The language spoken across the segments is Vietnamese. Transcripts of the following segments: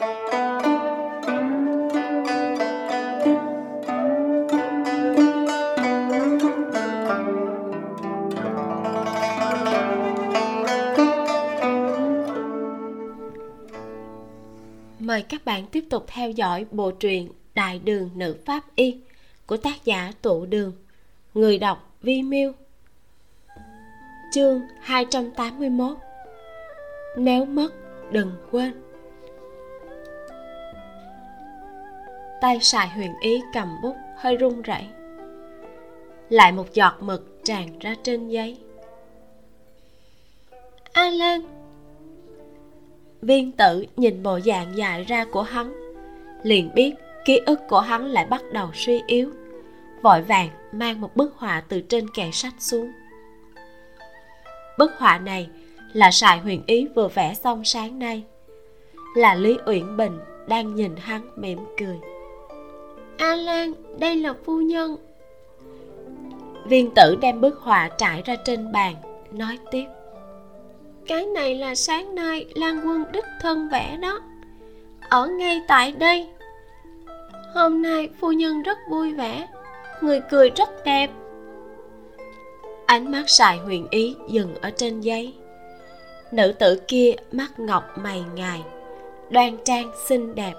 Mời các bạn tiếp tục theo dõi bộ truyện Đại đường nữ pháp y của tác giả Tụ Đường. Người đọc Vi Miu. Chương 281. Nếu mất, đừng quên. Tay sài huyền ý cầm bút, hơi run rẩy. Lại một giọt mực tràn ra trên giấy. A Lan viên tử nhìn bộ dạng dài ra của hắn, liền biết ký ức của hắn lại bắt đầu suy yếu, vội vàng mang một bức họa từ trên kệ sách xuống bức họa này là sài huyền ý vừa vẽ xong sáng nay, là lý uyển bình đang nhìn hắn mỉm cười a lan đây là phu nhân. Viên tử đem bức họa trải ra trên bàn nói tiếp. Cái này là sáng nay lan quân đích thân vẽ đó. Ở ngay tại đây. Hôm nay phu nhân rất vui vẻ người cười rất đẹp. Ánh mắt sài huyền ý dừng ở trên giấy. Nữ tử kia mắt ngọc mày ngài đoan trang xinh đẹp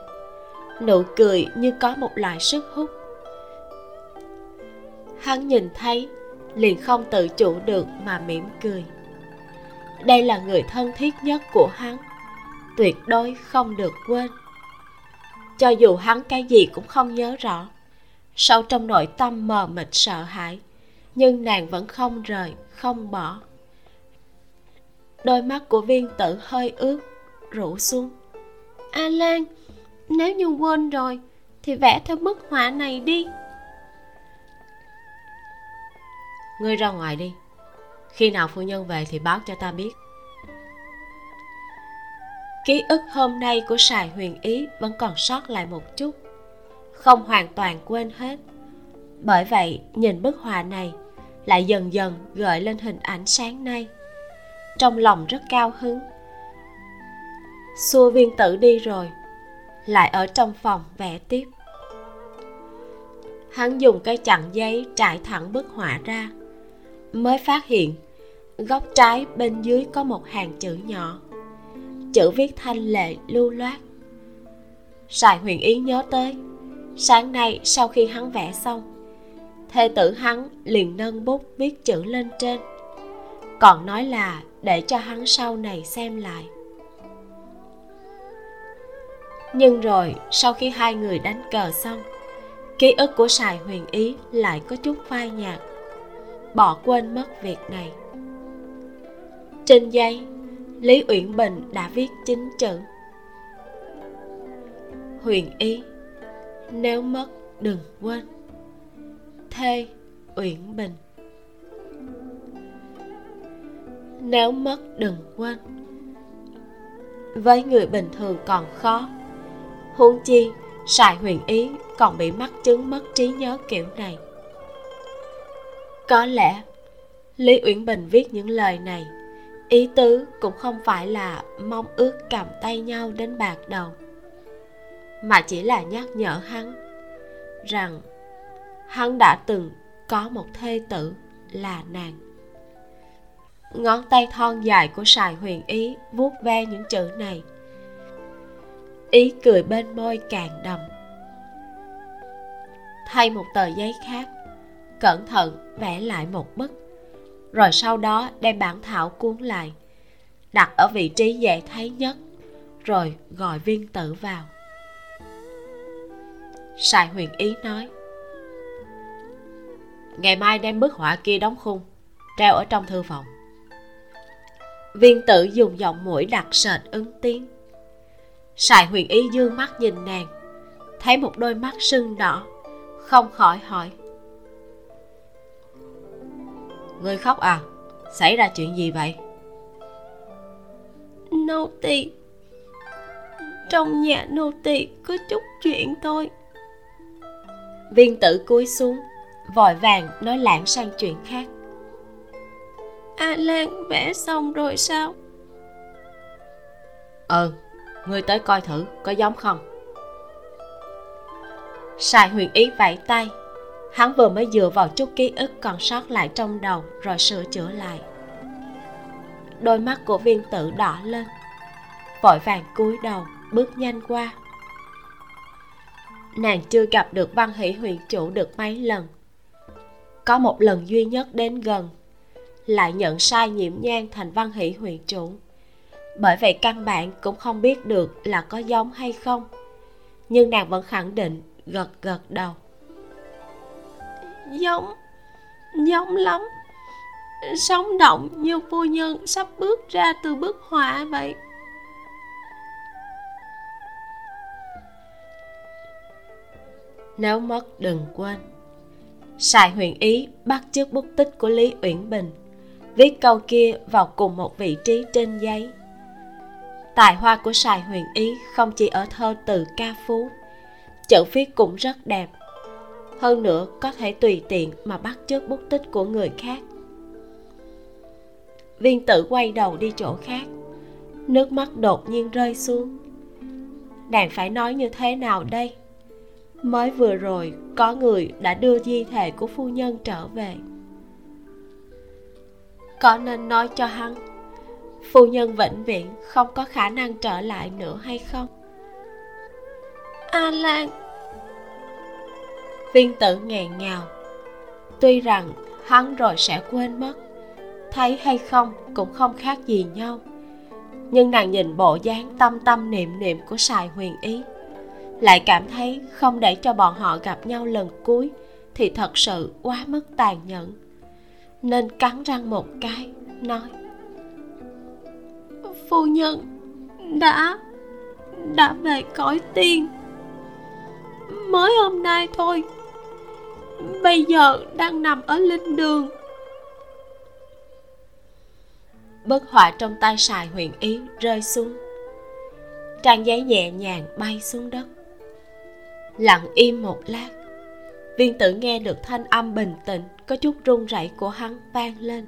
nụ cười như có một loại sức hút. Hắn nhìn thấy, liền không tự chủ được mà mỉm cười. Đây là người thân thiết nhất của hắn, tuyệt đối không được quên. Cho dù hắn cái gì cũng không nhớ rõ, sâu trong nội tâm mờ mịt sợ hãi, nhưng nàng vẫn không rời, không bỏ. Đôi mắt của viên tử hơi ướt rủ xuống. A lan nếu như quên rồi, thì vẽ theo bức họa này đi. Ngươi ra ngoài đi. Khi nào phu nhân về thì báo cho ta biết. Ký ức hôm nay của sài huyền ý vẫn còn sót lại một chút. Không hoàn toàn quên hết. Bởi vậy, nhìn bức họa này lại dần dần gợi lên hình ảnh sáng nay. Trong lòng rất cao hứng. Xua viên tử đi rồi lại ở trong phòng vẽ tiếp. Hắn dùng cây chặn giấy trải thẳng bức họa ra, mới phát hiện góc trái bên dưới có một hàng chữ nhỏ. Chữ viết thanh lệ, lưu loát. Sài huyền ý nhớ tới, sáng nay sau khi hắn vẽ xong, thê tử hắn liền nâng bút viết chữ lên trên, còn nói là để cho hắn sau này xem lại nhưng rồi, sau khi hai người đánh cờ xong, ký ức của sài huyền ý lại có chút phai nhạt. Bỏ quên mất việc này. Trên giấy, lý uyển bình đã viết chính chữ. Huyền ý, nếu mất, đừng quên. Thê uyển bình. Nếu mất, đừng quên. Với người bình thường còn khó huống chi, sài huyền ý còn bị mắc chứng mất trí nhớ kiểu này. Có lẽ, lý uyển bình viết những lời này, ý tứ cũng không phải là mong ước cầm tay nhau đến bạc đầu, mà chỉ là nhắc nhở hắn rằng hắn đã từng có một thê tử là nàng. Ngón tay thon dài của sài huyền ý vuốt ve những chữ này ý cười bên môi càng đậm thay một tờ giấy khác, cẩn thận vẽ lại một bức, rồi sau đó đem bản thảo cuốn lại, đặt ở vị trí dễ thấy nhất, rồi gọi viên tử vào. Sài huyền ý nói, ngày mai đem bức họa kia đóng khung, treo ở trong thư phòng. Viên tử dùng giọng mũi đặc sệt ứng tiếng sài huyền ý dương mắt nhìn nàng thấy một đôi mắt sưng đỏ không khỏi hỏi. Ngươi khóc à? Xảy ra chuyện gì vậy? Nô tỳ. Trong nhà nô tỳ có chút chuyện thôi. Viên tử cúi xuống Vội vàng nói lãng sang chuyện khác. A Lan vẽ xong rồi sao? Ừ ngươi tới coi thử, có giống không? Sài huyền ý vẫy tay. Hắn vừa mới dựa vào chút ký ức còn sót lại trong đầu, rồi sửa chữa lại. Đôi mắt của viên tử đỏ lên, vội vàng cúi đầu, bước nhanh qua. Nàng chưa gặp được văn hỷ huyền chủ được mấy lần. Có một lần duy nhất đến gần, lại nhận sai nhiễm nhang thành văn hỷ huyền chủ bởi vậy căn bản cũng không biết được là có giống hay không. Nhưng nàng vẫn khẳng định gật gật đầu. Giống giống lắm. Sống động như phu nhân sắp bước ra từ bức họa vậy. Nếu mất đừng quên. Sài huyền ý bắt chước bút tích của lý uyển bình viết câu kia vào cùng một vị trí trên giấy tài hoa của sài huyền ý không chỉ ở thơ từ ca phú, chữ viết cũng rất đẹp. Hơn nữa, có thể tùy tiện mà bắt chước bút tích của người khác. Viên tử quay đầu đi chỗ khác, nước mắt đột nhiên rơi xuống. Nàng phải nói như thế nào đây? Mới vừa rồi, có người đã đưa di thể của phu nhân trở về. Có nên nói cho hắn phu nhân vĩnh viễn không có khả năng trở lại nữa hay không? A lan viên tử nghẹn ngào. Tuy rằng hắn rồi sẽ quên mất, thấy hay không cũng không khác gì nhau. Nhưng nàng nhìn bộ dáng tâm tâm niệm niệm của sài huyền ý, lại cảm thấy không để cho bọn họ gặp nhau lần cuối thì thật sự quá mất tàn nhẫn. Nên cắn răng một cái, nói phu nhân đã đã về cõi tiên. Mới hôm nay thôi, bây giờ đang nằm ở linh đường. Bức họa trong tay sài huyền ý rơi xuống. Trang giấy nhẹ nhàng bay xuống đất. Lặng im một lát, viên tử nghe được thanh âm bình tĩnh có chút run rẩy của hắn vang lên.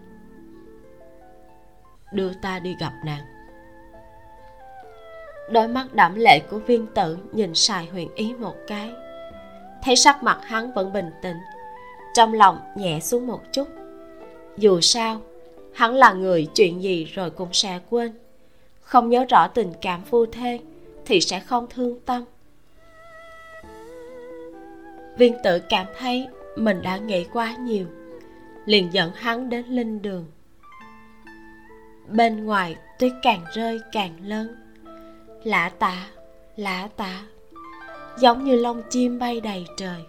Đưa ta đi gặp nàng đôi mắt đảm lệ của viên tử nhìn sài huyền ý một cái. Thấy sắc mặt hắn vẫn bình tĩnh, trong lòng nhẹ xuống một chút. Dù sao, hắn là người chuyện gì rồi cũng sẽ quên. Không nhớ rõ tình cảm phu thê thì sẽ không thương tâm. Viên tử cảm thấy mình đã nghĩ quá nhiều, liền dẫn hắn đến linh đường. Bên ngoài tuyết càng rơi càng lớn lạ tạ lạ tạ giống như lông chim bay đầy trời.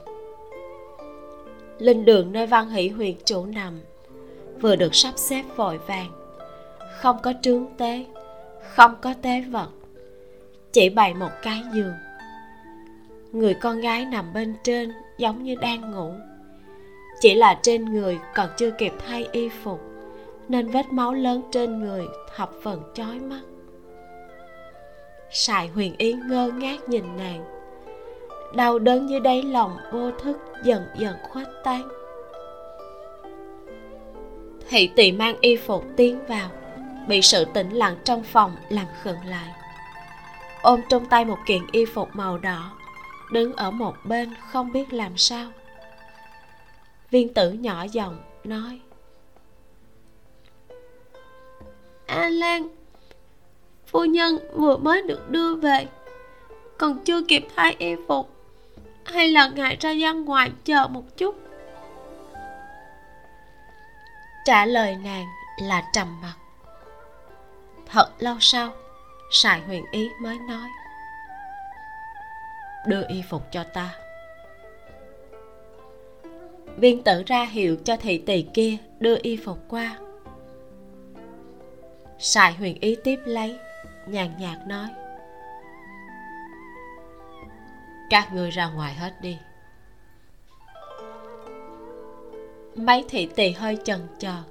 Linh đường nơi văn hỷ huyện chủ nằm, vừa được sắp xếp vội vàng. Không có trướng tế, không có tế vật, chỉ bày một cái giường. Người con gái nằm bên trên giống như đang ngủ. Chỉ là trên người còn chưa kịp thay y phục, nên vết máu lớn trên người thập phần chói mắt sài huyền ý ngơ ngác nhìn nàng. Đau đớn dưới đáy lòng vô thức dần dần khuếch tán. Thị tỳ mang y phục tiến vào, bị sự tĩnh lặng trong phòng làm khựng lại. Ôm trong tay một kiện y phục màu đỏ, đứng ở một bên không biết làm sao. Viên tử nhỏ giọng nói, a lan phu nhân vừa mới được đưa về. Còn chưa kịp thay y phục, hay là ngài ra gian ngoài chờ một chút? Trả lời nàng là trầm mặc. Thật lâu sau, sài huyền ý mới nói, đưa y phục cho ta. Viên tử ra hiệu cho thị tỳ kia đưa y phục qua. Sài huyền ý tiếp lấy nhàn nhạt nói. Các ngươi ra ngoài hết đi. Mấy thị tỳ hơi chần chờ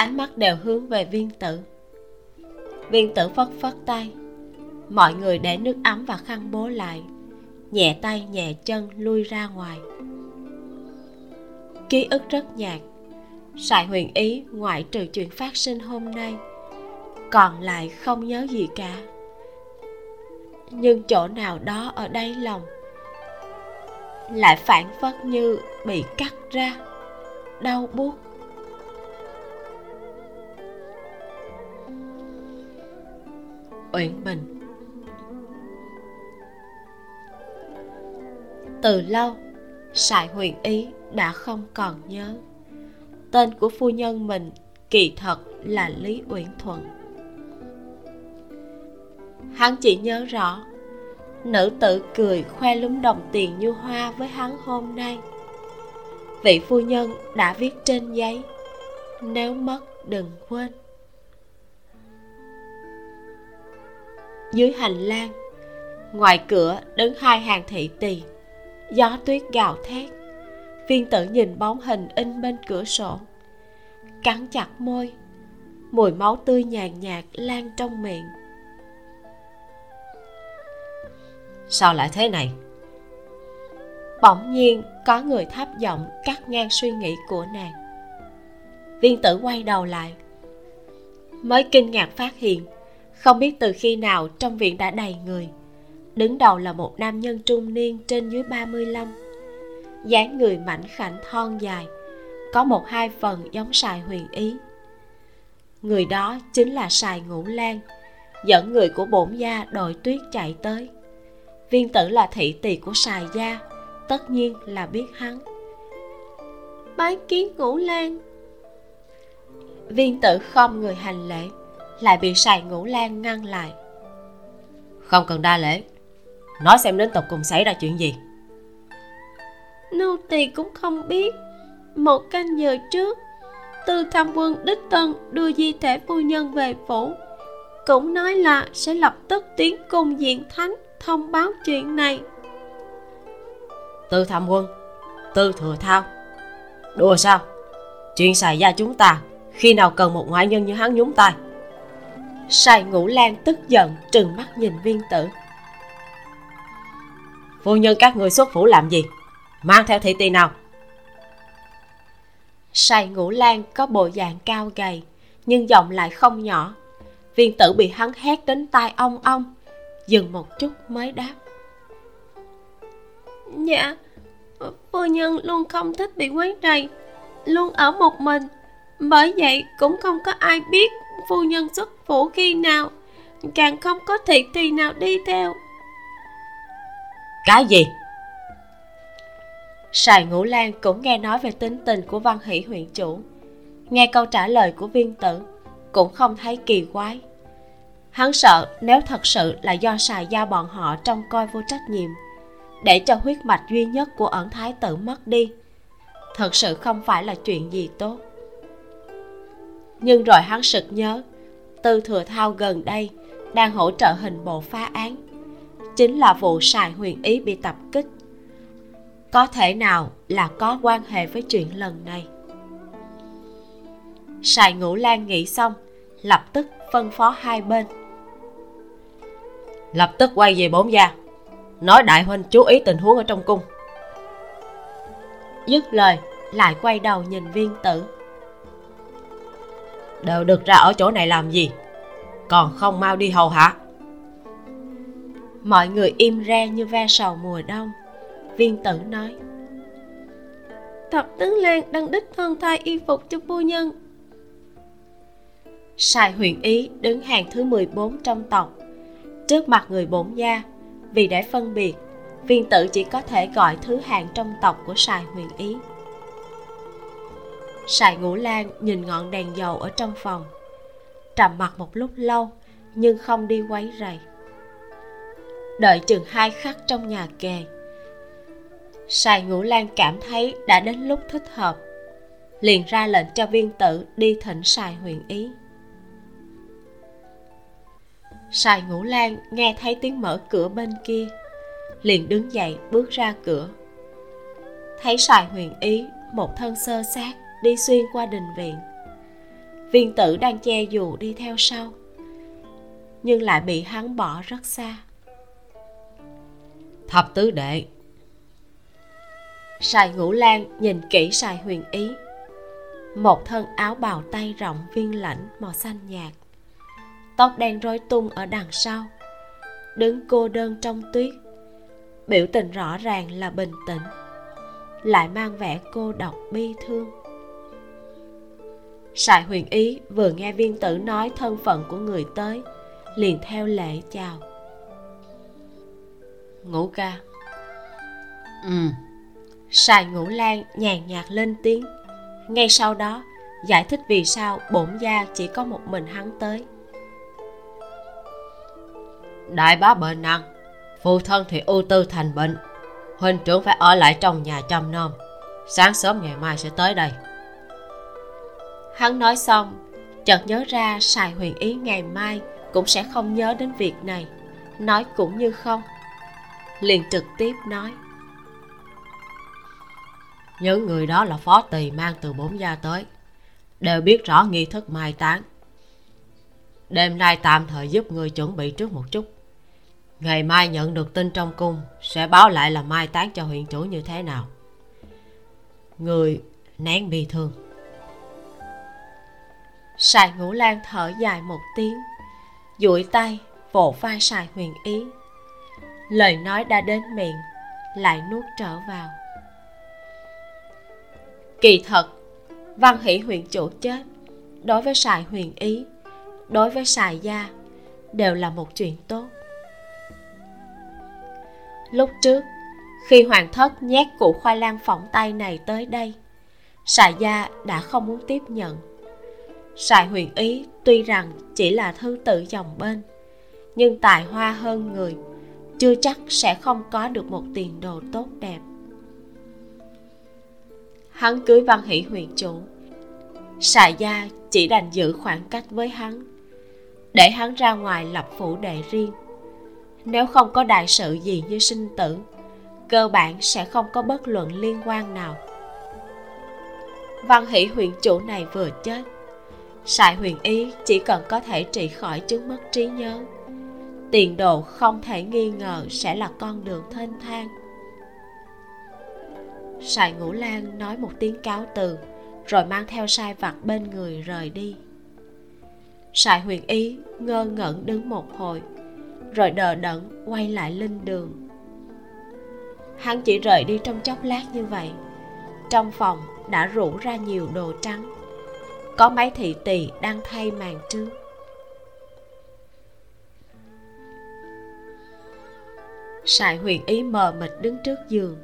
ánh mắt đều hướng về viên tử. Viên tử phất phất tay, mọi người để nước ấm và khăn bố lại, nhẹ tay nhẹ chân lui ra ngoài. Ký ức rất nhạt sài huyền ý ngoại trừ chuyện phát sinh hôm nay còn lại không nhớ gì cả. Nhưng chỗ nào đó ở đáy lòng lại phản phất như bị cắt ra, đau buốt. Uyển bình từ lâu, sài huyền ý đã không còn nhớ. Tên của phu nhân mình kỳ thật là lý uyển thuận hắn chỉ nhớ rõ, nữ tử cười khoe lúm đồng tiền như hoa với hắn hôm nay. Vị phu nhân đã viết trên giấy, nếu mất đừng quên. Dưới hành lang, ngoài cửa đứng hai hàng thị tỳ, gió tuyết gào thét. Viên tử nhìn bóng hình in bên cửa sổ, cắn chặt môi, mùi máu tươi nhàn nhạt lan trong miệng. Sao lại thế này? Bỗng nhiên có người tháp giọng cắt ngang suy nghĩ của nàng. Viên tử quay đầu lại. Mới kinh ngạc phát hiện, không biết từ khi nào trong viện đã đầy người. Đứng đầu là một nam nhân trung niên trên dưới 35 dáng người mảnh khảnh thon dài, có một hai phần giống sài huyền ý. Người đó chính là sài ngũ lan, dẫn người của bổn gia đội tuyết chạy tới viên tử là thị tỳ của sài gia tất nhiên là biết hắn. Bái kiến ngũ lan. Viên tử không người hành lễ lại bị sài ngũ lan ngăn lại. Không cần đa lễ nói xem đến tộc cùng xảy ra chuyện gì. Nô tỳ cũng không biết. Một canh giờ trước tư tham quân đích tân đưa di thể phu nhân về phủ cũng nói là sẽ lập tức tiến cung diện thánh thông báo chuyện này. Tư tham quân tư thừa thao đùa sao? Chuyện xài gia chúng ta khi nào cần một ngoại nhân như hắn nhúng tay? Sài ngũ lan tức giận trừng mắt nhìn viên tử. Phu nhân các người xuất phủ làm gì? Mang theo thị tỳ nào? Sài ngũ lan có bộ dạng cao gầy nhưng giọng lại không nhỏ. Viên tử bị hắn hét đến tai ong ong dừng một chút mới đáp. Dạ phu nhân luôn không thích bị quấy rầy luôn ở một mình. Bởi vậy cũng không có ai biết phu nhân xuất phủ khi nào càng không có thị tỳ nào đi theo. Cái gì? Sài ngũ lan cũng nghe nói về tính tình của văn hỷ huyện chủ. Nghe câu trả lời của viên tử cũng không thấy kỳ quái hắn sợ nếu thật sự là do sài gia bọn họ trông coi vô trách nhiệm, để cho huyết mạch duy nhất của ẩn thái tử mất đi. Thật sự không phải là chuyện gì tốt. Nhưng rồi hắn sực nhớ, tư thừa thao gần đây đang hỗ trợ hình bộ phá án. Chính là vụ sài huyền ý bị tập kích. Có thể nào là có quan hệ với chuyện lần này? Sài ngũ lan nghĩ xong, lập tức phân phó hai bên lập tức quay về bốn gia. Nói đại huynh chú ý tình huống ở trong cung. Dứt lời lại quay đầu nhìn viên tử. Đều được ra ở chỗ này làm gì? Còn không mau đi hầu hạ mọi người im re như ve sầu mùa đông. Viên tử nói. Thập tướng lan đang đích thân thay y phục cho phu nhân. Sài huyền ý đứng hàng thứ 14 trong tộc trước mặt người bổn gia. Vì để phân biệt, viên tử chỉ có thể gọi thứ hạng trong tộc của sài huyền ý. Sài ngũ lan nhìn ngọn đèn dầu ở trong phòng. Trầm mặt một lúc lâu, nhưng không đi quấy rầy. Đợi chừng hai khắc trong nhà kề, sài ngũ lan cảm thấy đã đến lúc thích hợp, liền ra lệnh cho viên tử đi thỉnh sài huyền ý sài ngũ lan nghe thấy tiếng mở cửa bên kia liền đứng dậy bước ra cửa. Thấy sài huyền ý một thân sơ sát đi xuyên qua đình viện. Viên tử đang che dù đi theo sau nhưng lại bị hắn bỏ rất xa. Thập tứ đệ. Sài ngũ lan nhìn kỹ sài huyền ý. Một thân áo bào tay rộng viên lãnh màu xanh nhạt tóc đen rối tung ở đằng sau. Đứng cô đơn trong tuyết biểu tình rõ ràng là bình tĩnh lại mang vẻ cô độc bi thương. Sài huyền ý vừa nghe viên tử nói thân phận của người tới liền theo lệ chào. Ngũ ca. Ừ. Sài ngũ lan nhàn nhạt lên tiếng. Ngay sau đó giải thích vì sao bổn gia chỉ có một mình hắn tới đại bá bệnh nặng phụ thân thì ưu tư thành bệnh. Huynh trưởng phải ở lại trong nhà chăm nom. Sáng sớm ngày mai sẽ tới đây. Hắn nói xong, chợt nhớ ra sài huyền ý ngày mai cũng sẽ không nhớ đến việc này. Nói cũng như không. Liền trực tiếp nói. Những người đó là phó tỳ mang từ bốn gia tới. Đều biết rõ nghi thức mai táng. Đêm nay tạm thời giúp người chuẩn bị trước một chút ngày mai nhận được tin trong cung, sẽ báo lại là mai táng cho huyện chủ như thế nào. Người nén bi thương. Sài ngũ lan thở dài một tiếng, duỗi tay vỗ vai sài huyền ý. Lời nói đã đến miệng, lại nuốt trở vào. Kỳ thật, văn hỷ huyện chủ chết đối với sài huyền ý, đối với sài gia đều là một chuyện tốt lúc trước, khi hoàng thất nhét củ khoai lang phỏng tay này tới đây, sài gia đã không muốn tiếp nhận. Sài huyền ý tuy rằng chỉ là thứ tự dòng bên, nhưng tài hoa hơn người, chưa chắc sẽ không có được một tiền đồ tốt đẹp. Hắn cưới văn hỷ huyện chủ. Sài gia chỉ đành giữ khoảng cách với hắn, để hắn ra ngoài lập phủ đệ riêng nếu không có đại sự gì như sinh tử, cơ bản sẽ không có bất luận liên quan nào. Văn hỷ huyện chủ này vừa chết. Sài huyền ý chỉ cần có thể trị khỏi chứng mất trí nhớ. Tiền đồ không thể nghi ngờ sẽ là con đường thênh thang. Sài ngũ lan nói một tiếng cáo từ, rồi mang theo sai vặt bên người rời đi. Sài huyền ý ngơ ngẩn đứng một hồi rồi đờ đẫn quay lại lên đường. Hắn chỉ rời đi trong chốc lát như vậy. Trong phòng đã rủ ra nhiều đồ trắng. Có mấy thị tỳ đang thay màn trướng sài huyền ý mờ mịt đứng trước giường.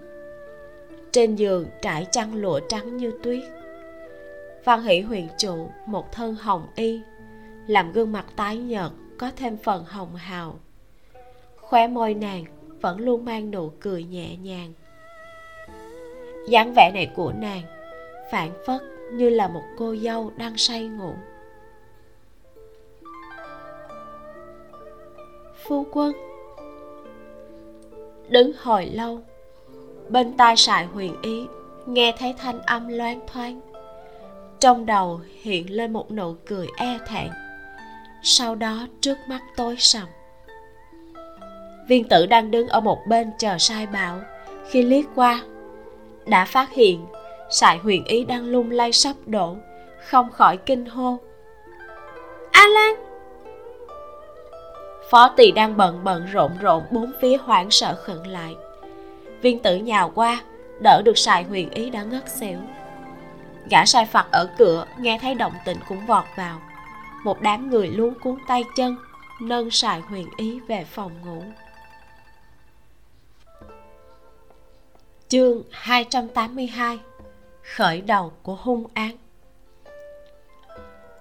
Trên giường trải chăn lụa trắng như tuyết. Văn hỷ huyền trụ một thân hồng y, làm gương mặt tái nhợt, có thêm phần hồng hào khóe môi nàng vẫn luôn mang nụ cười nhẹ nhàng. dáng vẻ này của nàng phản phất như là một cô dâu đang say ngủ. Phu quân, đứng hồi lâu, bên tai sài huyền ý nghe thấy thanh âm loáng thoáng. Trong đầu hiện lên một nụ cười e thẹn, sau đó trước mắt tối sầm viên tử đang đứng ở một bên chờ sai bảo. Khi liếc qua, đã phát hiện Sải huyền ý đang lung lay sắp đổ, không khỏi kinh hô. A lan! Phó tỳ đang bận bận rộn rộn bốn phía hoảng sợ khẩn lại. Viên tử nhào qua, đỡ được sài huyền ý đã ngất xỉu. Gã sai phật ở cửa nghe thấy động tĩnh cũng vọt vào. Một đám người luống cuốn tay chân, nâng sài huyền ý về phòng ngủ. Chương 282 Khởi đầu của hung án.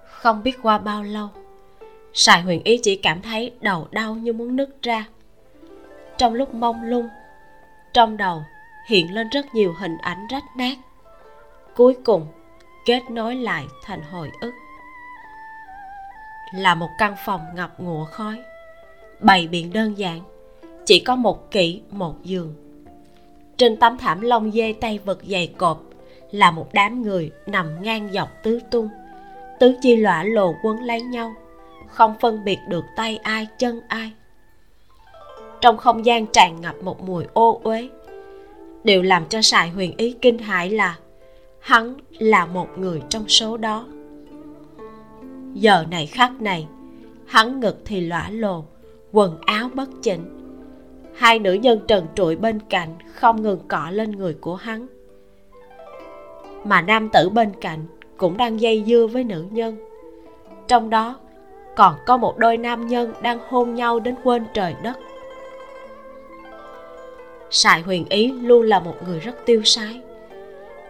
Không biết qua bao lâu, Sài huyền ý chỉ cảm thấy đầu đau như muốn nứt ra. Trong lúc mông lung, Trong đầu hiện lên rất nhiều hình ảnh rách nát. Cuối cùng, kết nối lại thành hồi ức. Là một căn phòng ngập ngụa khói, Bày biện đơn giản, Chỉ có một kỹ một giường trên tấm thảm lông dê tay vật dày cộp, là một đám người nằm ngang dọc tứ tung. Tứ chi lõa lồ quấn lấy nhau, không phân biệt được tay ai, chân ai. Trong không gian tràn ngập một mùi ô uế điều làm cho sài huyền ý kinh hãi là hắn là một người trong số đó. Giờ này khắc này, hắn ngực thì lõa lồ, quần áo bất chỉnh hai nữ nhân trần trụi bên cạnh không ngừng cọ lên người của hắn. Mà nam tử bên cạnh cũng đang dây dưa với nữ nhân. Trong đó, còn có một đôi nam nhân đang hôn nhau đến quên trời đất. Sài huyền ý luôn là một người rất tiêu sái,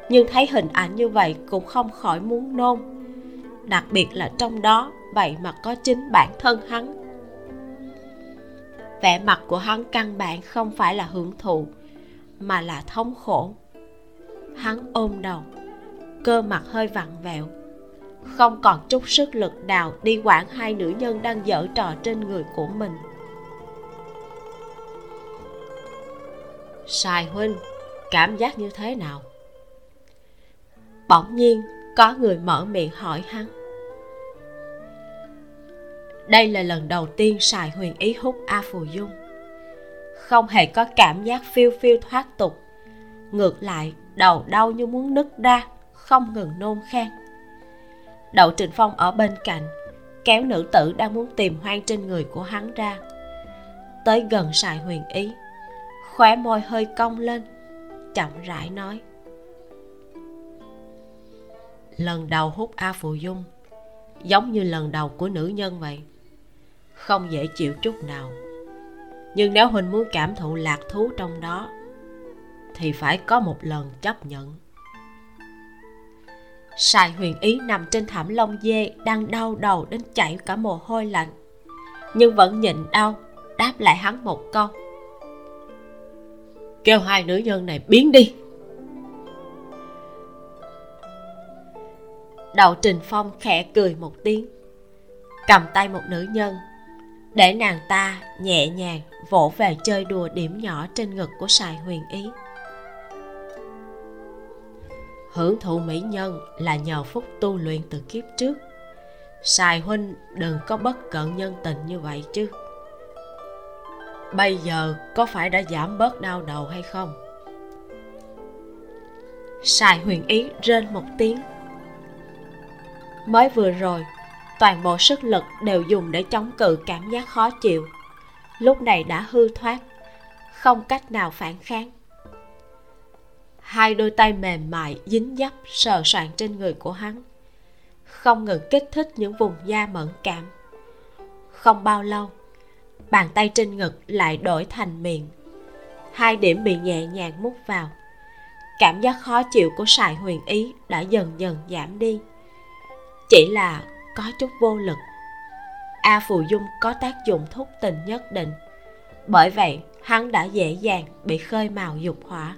nhưng thấy hình ảnh như vậy cũng không khỏi muốn nôn. Đặc biệt là trong đó vậy mà có chính bản thân hắn vẻ mặt của hắn căn bản không phải là hưởng thụ, mà là thống khổ. Hắn ôm đầu, cơ mặt hơi vặn vẹo. Không còn chút sức lực nào đi quản hai nữ nhân đang dở trò trên người của mình. Sai huynh, cảm giác như thế nào? Bỗng nhiên, có người mở miệng hỏi hắn đây là lần đầu tiên sài huyền ý hút a phù dung. Không hề có cảm giác phiêu phiêu thoát tục. Ngược lại, đầu đau như muốn nứt ra, không ngừng nôn khan. Đậu trình phong ở bên cạnh, kéo nữ tử đang muốn tìm hoang trên người của hắn ra. Tới gần sài huyền ý, khóe môi hơi cong lên, chậm rãi nói. Lần đầu hút a phù dung, giống như lần đầu của nữ nhân vậy không dễ chịu chút nào. Nhưng nếu huynh muốn cảm thụ lạc thú trong đó, thì phải có một lần chấp nhận. Sài huyền ý nằm trên thảm lông dê đang đau đầu đến chảy cả mồ hôi lạnh, nhưng vẫn nhịn đau, đáp lại hắn một câu. Kêu hai nữ nhân này biến đi. Đậu trình phong khẽ cười một tiếng, cầm tay một nữ nhân để nàng ta nhẹ nhàng vỗ về chơi đùa điểm nhỏ trên ngực của sài huyền ý. Hưởng thụ mỹ nhân là nhờ phúc tu luyện từ kiếp trước. Sài huynh đừng có bất cận nhân tình như vậy chứ. Bây giờ có phải đã giảm bớt đau đầu hay không? Sài huyền ý rên một tiếng. Mới vừa rồi toàn bộ sức lực đều dùng để chống cự cảm giác khó chịu. Lúc này đã hư thoát, không cách nào phản kháng. Hai đôi tay mềm mại, dính dấp sờ soạn trên người của hắn. Không ngừng kích thích những vùng da mẫn cảm. Không bao lâu, bàn tay trên ngực lại đổi thành miệng. Hai điểm bị nhẹ nhàng mút vào. Cảm giác khó chịu của sài huyền ý đã dần dần giảm đi. Chỉ là có chút vô lực. A phù dung có tác dụng thúc tình nhất định. Bởi vậy, hắn đã dễ dàng bị khơi mào dục hỏa.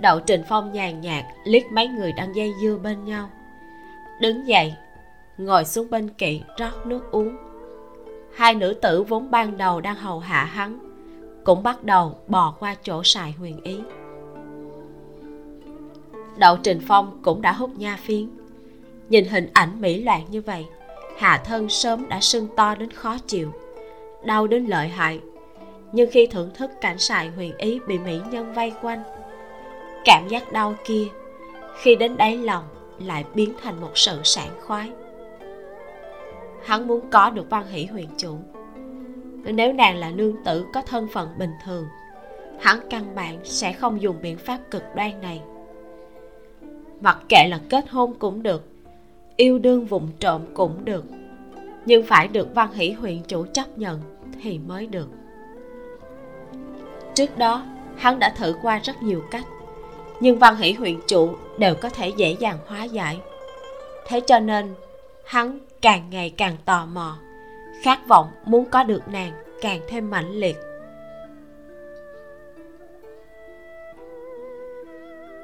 Đậu trình phong nhàn nhạt liếc mấy người đang dây dưa bên nhau. Đứng dậy, ngồi xuống bên kỵ rót nước uống. Hai nữ tử vốn ban đầu đang hầu hạ hắn, cũng bắt đầu bò qua chỗ sài huyền ý. Đậu trình phong cũng đã hút nha phiến nhìn hình ảnh mỹ loạn như vậy hạ thân sớm đã sưng to đến khó chịu, đau đến lợi hại. Nhưng khi thưởng thức cảnh sài huyền ý bị mỹ nhân vây quanh, cảm giác đau kia khi đến đáy lòng lại biến thành một sự sảng khoái. Hắn muốn có được văn hỷ huyền chủ. Nếu nàng là nương tử có thân phận bình thường, hắn căn bản sẽ không dùng biện pháp cực đoan này. Mặc kệ là kết hôn cũng được yêu đương vụng trộm cũng được. Nhưng phải được văn hỷ huyện chủ chấp nhận thì mới được. Trước đó, hắn đã thử qua rất nhiều cách, nhưng văn hỷ huyện chủ đều có thể dễ dàng hóa giải. Thế cho nên, hắn càng ngày càng tò mò, khát vọng muốn có được nàng càng thêm mãnh liệt.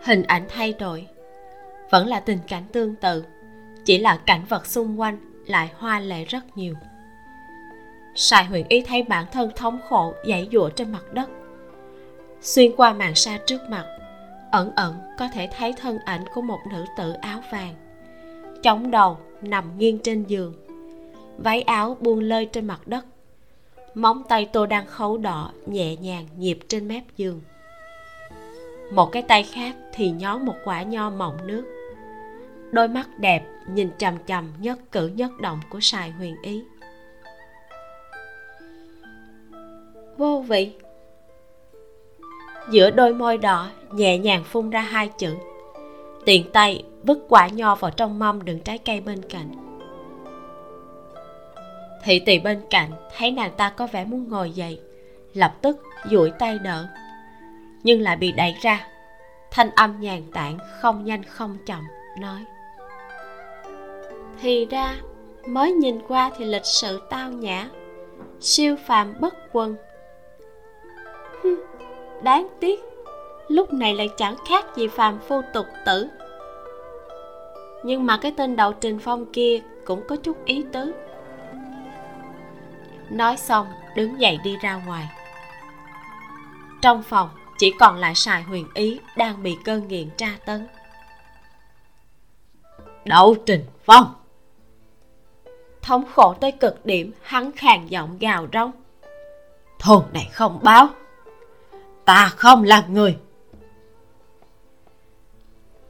Hình ảnh thay đổi, vẫn là tình cảnh tương tự chỉ là cảnh vật xung quanh lại hoa lệ rất nhiều. Sài huyền y thấy bản thân thống khổ dãy dụa trên mặt đất. Xuyên qua màn sa trước mặt, ẩn ẩn có thể thấy thân ảnh của một nữ tử áo vàng. Chống đầu nằm nghiêng trên giường, váy áo buông lơi trên mặt đất. Móng tay tô đang khấu đỏ nhẹ nhàng nhịp trên mép giường. Một cái tay khác thì nhón một quả nho mọng nước. Đôi mắt đẹp nhìn chằm chằm nhất cử nhất động của sài huyền ý. Vô vị. Giữa đôi môi đỏ nhẹ nhàng phun ra hai chữ. Tiện tay vứt quả nho vào trong mâm đựng trái cây bên cạnh. Thị tỳ bên cạnh thấy nàng ta có vẻ muốn ngồi dậy, lập tức duỗi tay đỡ. Nhưng lại bị đẩy ra, thanh âm nhàn tản, không nhanh không chậm, nói thì ra, mới nhìn qua thì lịch sự tao nhã, siêu phàm bất quần. Đáng tiếc, lúc này lại chẳng khác gì phàm phu tục tử. Nhưng mà cái tên đậu trình phong kia cũng có chút ý tứ. Nói xong, đứng dậy đi ra ngoài. Trong phòng, chỉ còn lại sài huyền ý đang bị cơn nghiện tra tấn. Đậu trình phong! Thống khổ tới cực điểm, hắn khàn giọng gào rống. Thôn này không báo. Ta không là người.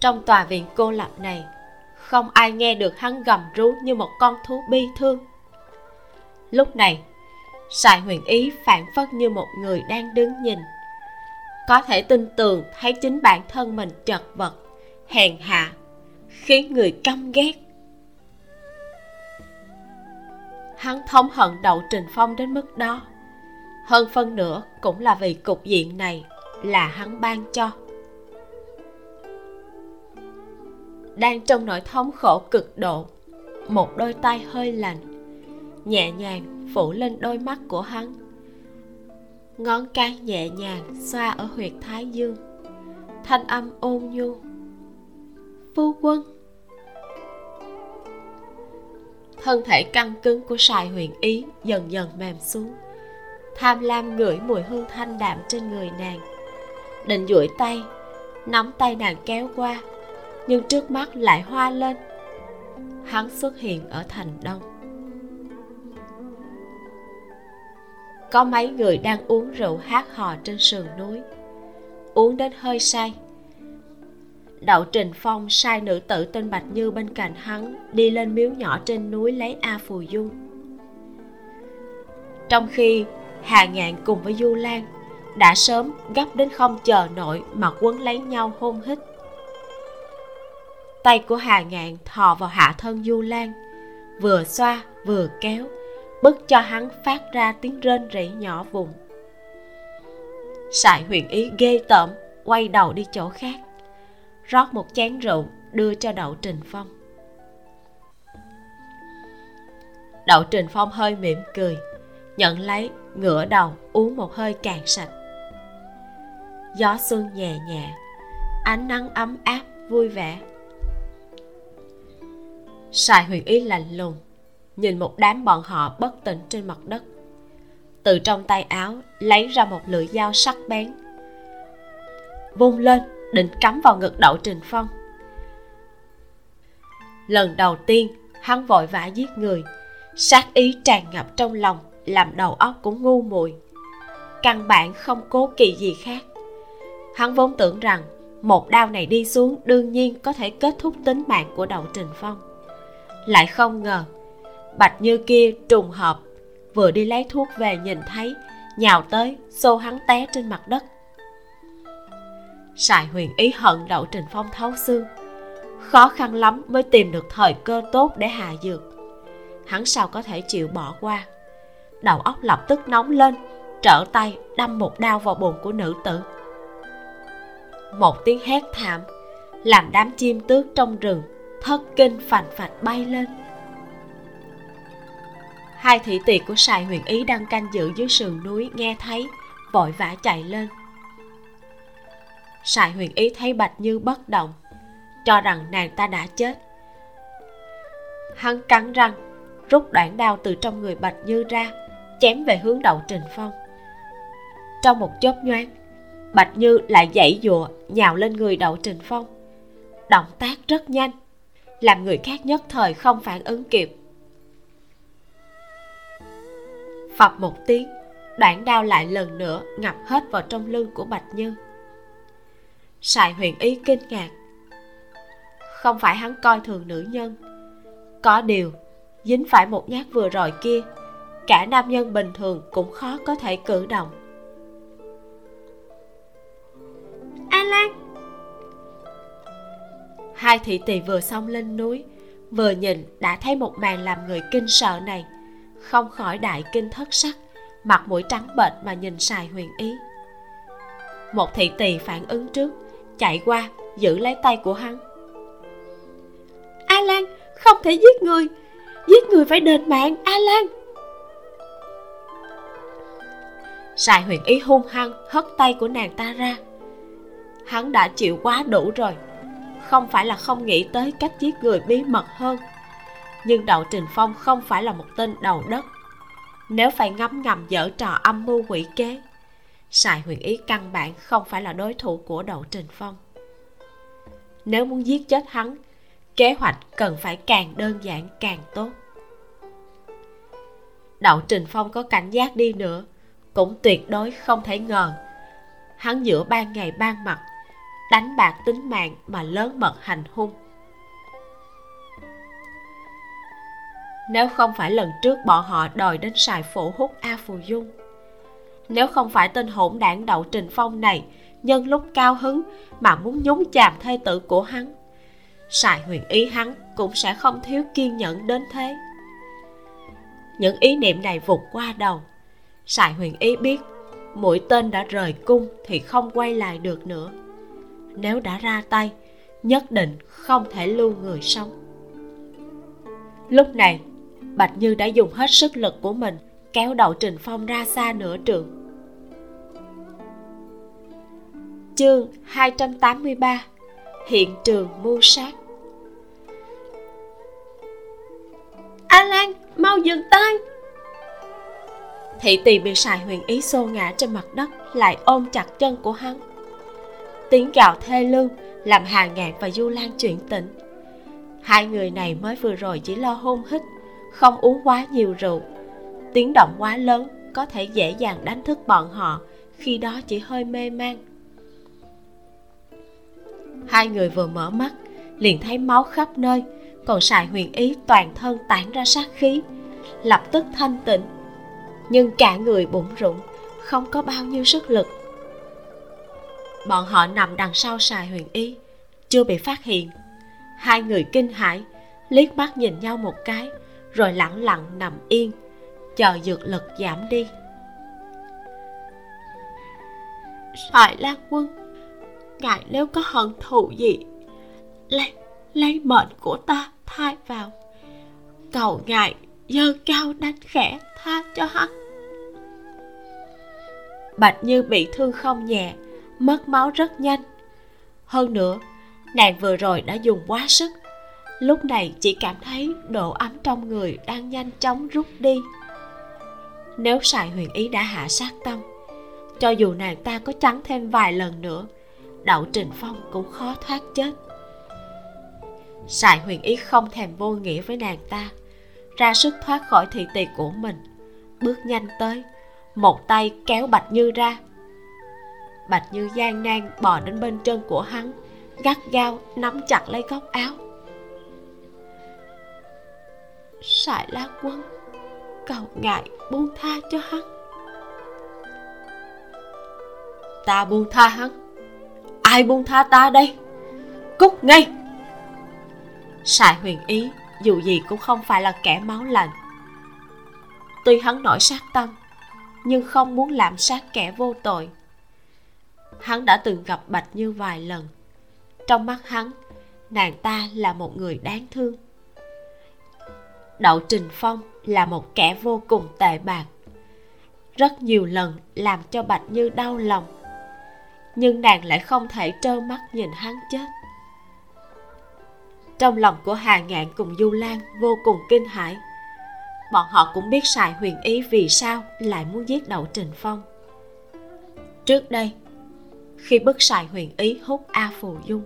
Trong tòa viện cô lập này, không ai nghe được hắn gầm rú như một con thú bi thương. Lúc này, sài huyền ý phản phất như một người đang đứng nhìn. Có thể tin tưởng thấy chính bản thân mình chật vật, hèn hạ, khiến người căm ghét. Hắn thống hận đậu trình phong đến mức đó. Hơn phân nữa cũng là vì cục diện này là hắn ban cho. Đang trong nỗi thống khổ cực độ, một đôi tay hơi lạnh nhẹ nhàng phủ lên đôi mắt của hắn. Ngón cái nhẹ nhàng xoa ở huyệt thái dương, thanh âm ôn nhu. Phu quân thân thể căng cứng của sài huyền ý dần dần mềm xuống. Tham lam ngửi mùi hương thanh đạm trên người nàng. Định duỗi tay, nắm tay nàng kéo qua, nhưng trước mắt lại hoa lên. Hắn xuất hiện ở thành đông. Có mấy người đang uống rượu hát hò trên sườn núi. Uống đến hơi say đậu trình phong sai nữ tử tên bạch như bên cạnh hắn, đi lên miếu nhỏ trên núi lấy a phù dung. Trong khi hà ngạn cùng với du lan đã sớm gấp đến không chờ nổi mà quấn lấy nhau hôn hít. Tay của hà ngạn thò vào hạ thân du lan, vừa xoa vừa kéo, bức cho hắn phát ra tiếng rên rỉ nhỏ vùng sải huyền ý ghê tởm, quay đầu đi chỗ khác rót một chén rượu đưa cho đậu trình phong. Đậu trình phong hơi mỉm cười, nhận lấy ngửa đầu uống một hơi cạn sạch. Gió xuân nhẹ nhẹ, ánh nắng ấm áp vui vẻ. Sài huyền ý lạnh lùng, nhìn một đám bọn họ bất tỉnh trên mặt đất. Từ trong tay áo lấy ra một lưỡi dao sắc bén, vung lên định cắm vào ngực đậu trình phong. Lần đầu tiên, hắn vội vã giết người. Sát ý tràn ngập trong lòng, làm đầu óc cũng ngu muội. Căn bản không cố kỳ gì khác. Hắn vốn tưởng rằng một đao này đi xuống đương nhiên có thể kết thúc tính mạng của đậu trình phong. Lại không ngờ, bạch như kia trùng hợp, vừa đi lấy thuốc về nhìn thấy, nhào tới xô hắn té trên mặt đất sài huyền ý hận đậu trình phong thấu xương. Khó khăn lắm mới tìm được thời cơ tốt để hạ dược. Hắn sao có thể chịu bỏ qua? Đầu óc lập tức nóng lên, trở tay đâm một đao vào bụng của nữ tử. Một tiếng hét thảm, làm đám chim tước trong rừng, thất kinh phành phạch bay lên. Hai thị tỳ của sài huyền ý đang canh giữ dưới sườn núi, nghe thấy, vội vã chạy lên sài huyền ý thấy bạch như bất động, cho rằng nàng ta đã chết. Hắn cắn răng, rút đoạn đao từ trong người bạch như ra, chém về hướng đậu trình phong. Trong một chớp nhoáng, bạch như lại dãy dụa, nhào lên người đậu trình phong. Động tác rất nhanh, làm người khác nhất thời không phản ứng kịp. Phập một tiếng, đoạn đao lại lần nữa ngập hết vào trong lưng của bạch như sài huyền ý kinh ngạc. Không phải hắn coi thường nữ nhân. Có điều dính phải một nhát vừa rồi kia cả nam nhân bình thường cũng khó có thể cử động. A lan. Hai thị tỳ vừa xong lên núi vừa nhìn đã thấy một màn làm người kinh sợ này. Không khỏi đại kinh thất sắc mặt mũi trắng bệch mà nhìn sài huyền ý. Một thị tỳ phản ứng trước chạy qua, giữ lấy tay của hắn. A lan không thể giết người. Giết người phải đền mạng a lan sài huyền ý hung hăng hất tay của nàng ta ra. Hắn đã chịu quá đủ rồi. Không phải là không nghĩ tới cách giết người bí mật hơn. Nhưng đậu trình phong không phải là một tên đầu đất. Nếu phải ngấm ngầm dở trò âm mưu quỷ kế sài huyền ý căn bản không phải là đối thủ của đậu trình phong. Nếu muốn giết chết hắn, kế hoạch cần phải càng đơn giản, càng tốt. Đậu trình phong có cảnh giác đi nữa, cũng tuyệt đối không thể ngờ. Hắn giữa ban ngày ban mặt, đánh bạc tính mạng mà lớn mật hành hung. Nếu không phải lần trước bọn họ đòi đến sài phủ hút a phù dung nếu không phải tên hỗn đảng đậu trình phong này, nhân lúc cao hứng mà muốn nhúng chàm thê tử của hắn, sài huyền ý hắn cũng sẽ không thiếu kiên nhẫn đến thế. Những ý niệm này vụt qua đầu. Sài huyền ý biết mũi tên đã rời cung thì không quay lại được nữa. Nếu đã ra tay, nhất định không thể lưu người sống. Lúc này, bạch như đã dùng hết sức lực của mình kéo đậu trình phong ra xa nửa trường chương 283 hiện trường mưu sát. A lan mau dừng tay. Thị tỳ bị sài huyền ý xô ngã trên mặt đất, lại ôm chặt chân của hắn. Tiếng gào thê lương làm hà ngạn và du lan chuyển tỉnh. Hai người này mới vừa rồi chỉ lo hôn hít, không uống quá nhiều rượu. Tiếng động quá lớn, có thể dễ dàng đánh thức bọn họ khi đó chỉ hơi mê man hai người vừa mở mắt, liền thấy máu khắp nơi, còn sài huyền ý toàn thân tản ra sát khí, lập tức thanh tịnh. Nhưng cả người bụng rụng không có bao nhiêu sức lực. Bọn họ nằm đằng sau sài huyền y chưa bị phát hiện. Hai người kinh hãi, liếc mắt nhìn nhau một cái, rồi lặng lặng nằm yên, chờ dược lực giảm đi. Sài lan quân ngài nếu có hận thù gì. Lấy lấy mệnh của ta thay vào. Cầu ngài dơ cao đánh khẽ tha cho hắn. Bạch như bị thương không nhẹ, mất máu rất nhanh. Hơn nữa, nàng vừa rồi đã dùng quá sức. Lúc này chỉ cảm thấy độ ấm trong người đang nhanh chóng rút đi. Nếu sài huyền ý đã hạ sát tâm, cho dù nàng ta có trắng thêm vài lần nữa đậu trình phong cũng khó thoát chết. Sài huyền ý không thèm vô nghĩa với nàng ta, ra sức thoát khỏi thị tỳ của mình. Bước nhanh tới, một tay kéo bạch như ra. Bạch như gian nan bò đến bên chân của hắn, gắt gao nắm chặt lấy góc áo. Sài lá quân, cầu ngại buông tha cho hắn. Ta buông tha hắn ai buông tha ta đây? Cút ngay! Sài huyền ý, dù gì cũng không phải là kẻ máu lạnh. Tuy hắn nổi sát tâm, nhưng không muốn làm sát kẻ vô tội. Hắn đã từng gặp bạch như vài lần. Trong mắt hắn, nàng ta là một người đáng thương. Đậu trình phong là một kẻ vô cùng tệ bạc. Rất nhiều lần làm cho bạch như đau lòng nhưng nàng lại không thể trơ mắt nhìn hắn chết. Trong lòng của hà ngạn cùng du lan vô cùng kinh hãi. Bọn họ cũng biết sài huyền ý vì sao lại muốn giết đậu trình phong. Trước đây, khi bức sài huyền ý hút a phù dung,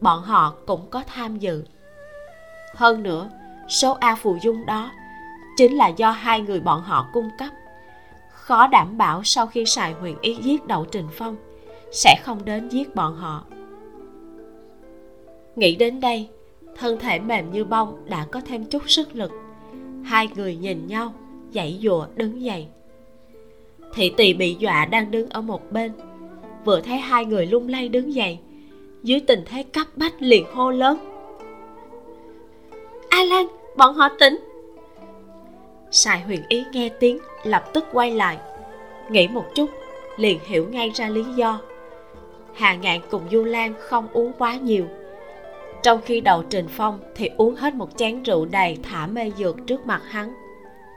bọn họ cũng có tham dự. Hơn nữa, số a phù dung đó chính là do hai người bọn họ cung cấp, khó đảm bảo sau khi sài huyền ý giết đậu trình phong sẽ không đến giết bọn họ. Nghĩ đến đây, thân thể mềm như bông đã có thêm chút sức lực. Hai người nhìn nhau, dãy dụa đứng dậy. Thị tỳ bị dọa đang đứng ở một bên. Vừa thấy hai người lung lay đứng dậy, dưới tình thế cấp bách liền hô lớn. A lan, bọn họ tỉnh. Sài huyền ý nghe tiếng, lập tức quay lại. Nghĩ một chút, liền hiểu ngay ra lý do hà ngạn cùng du lan không uống quá nhiều. Trong khi đầu trình phong thì uống hết một chén rượu đầy thả mê dược trước mặt hắn.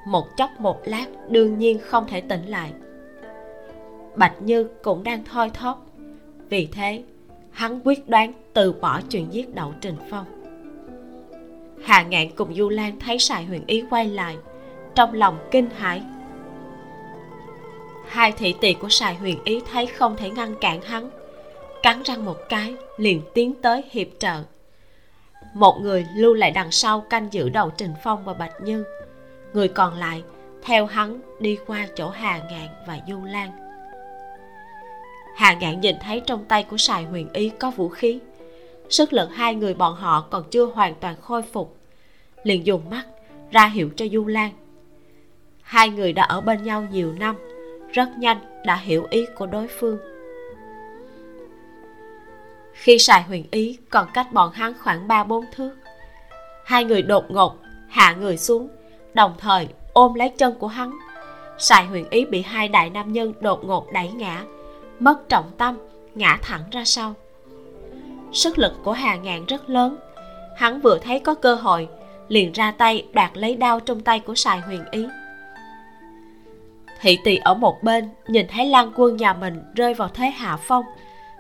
Một chốc một lát, đương nhiên không thể tỉnh lại. Bạch như cũng đang thoi thóp. Vì thế, hắn quyết đoán từ bỏ chuyện giết đậu trình phong. Hà ngạn cùng du lan thấy sài huyền ý quay lại, trong lòng kinh hãi. Hai thị tỳ của sài huyền ý thấy không thể ngăn cản hắn cắn răng một cái, liền tiến tới hiệp trợ. Một người lưu lại đằng sau canh giữ đầu trình phong và bạch như. Người còn lại theo hắn đi qua chỗ hà ngạn và du lan. Hà ngạn nhìn thấy trong tay của sài huyền ý có vũ khí. Sức lực hai người bọn họ còn chưa hoàn toàn khôi phục. Liền dùng mắt ra hiệu cho du lan. Hai người đã ở bên nhau nhiều năm, rất nhanh đã hiểu ý của đối phương khi sài huyền ý, còn cách bọn hắn khoảng ba bốn thước. Hai người đột ngột, hạ người xuống, đồng thời ôm lấy chân của hắn. Sài huyền ý bị hai đại nam nhân đột ngột đẩy ngã, mất trọng tâm, ngã thẳng ra sau. Sức lực của hà ngạn rất lớn. Hắn vừa thấy có cơ hội, liền ra tay đoạt lấy đao trong tay của sài huyền ý. Thị tỳ ở một bên nhìn thấy lan quân nhà mình rơi vào thế hạ phong,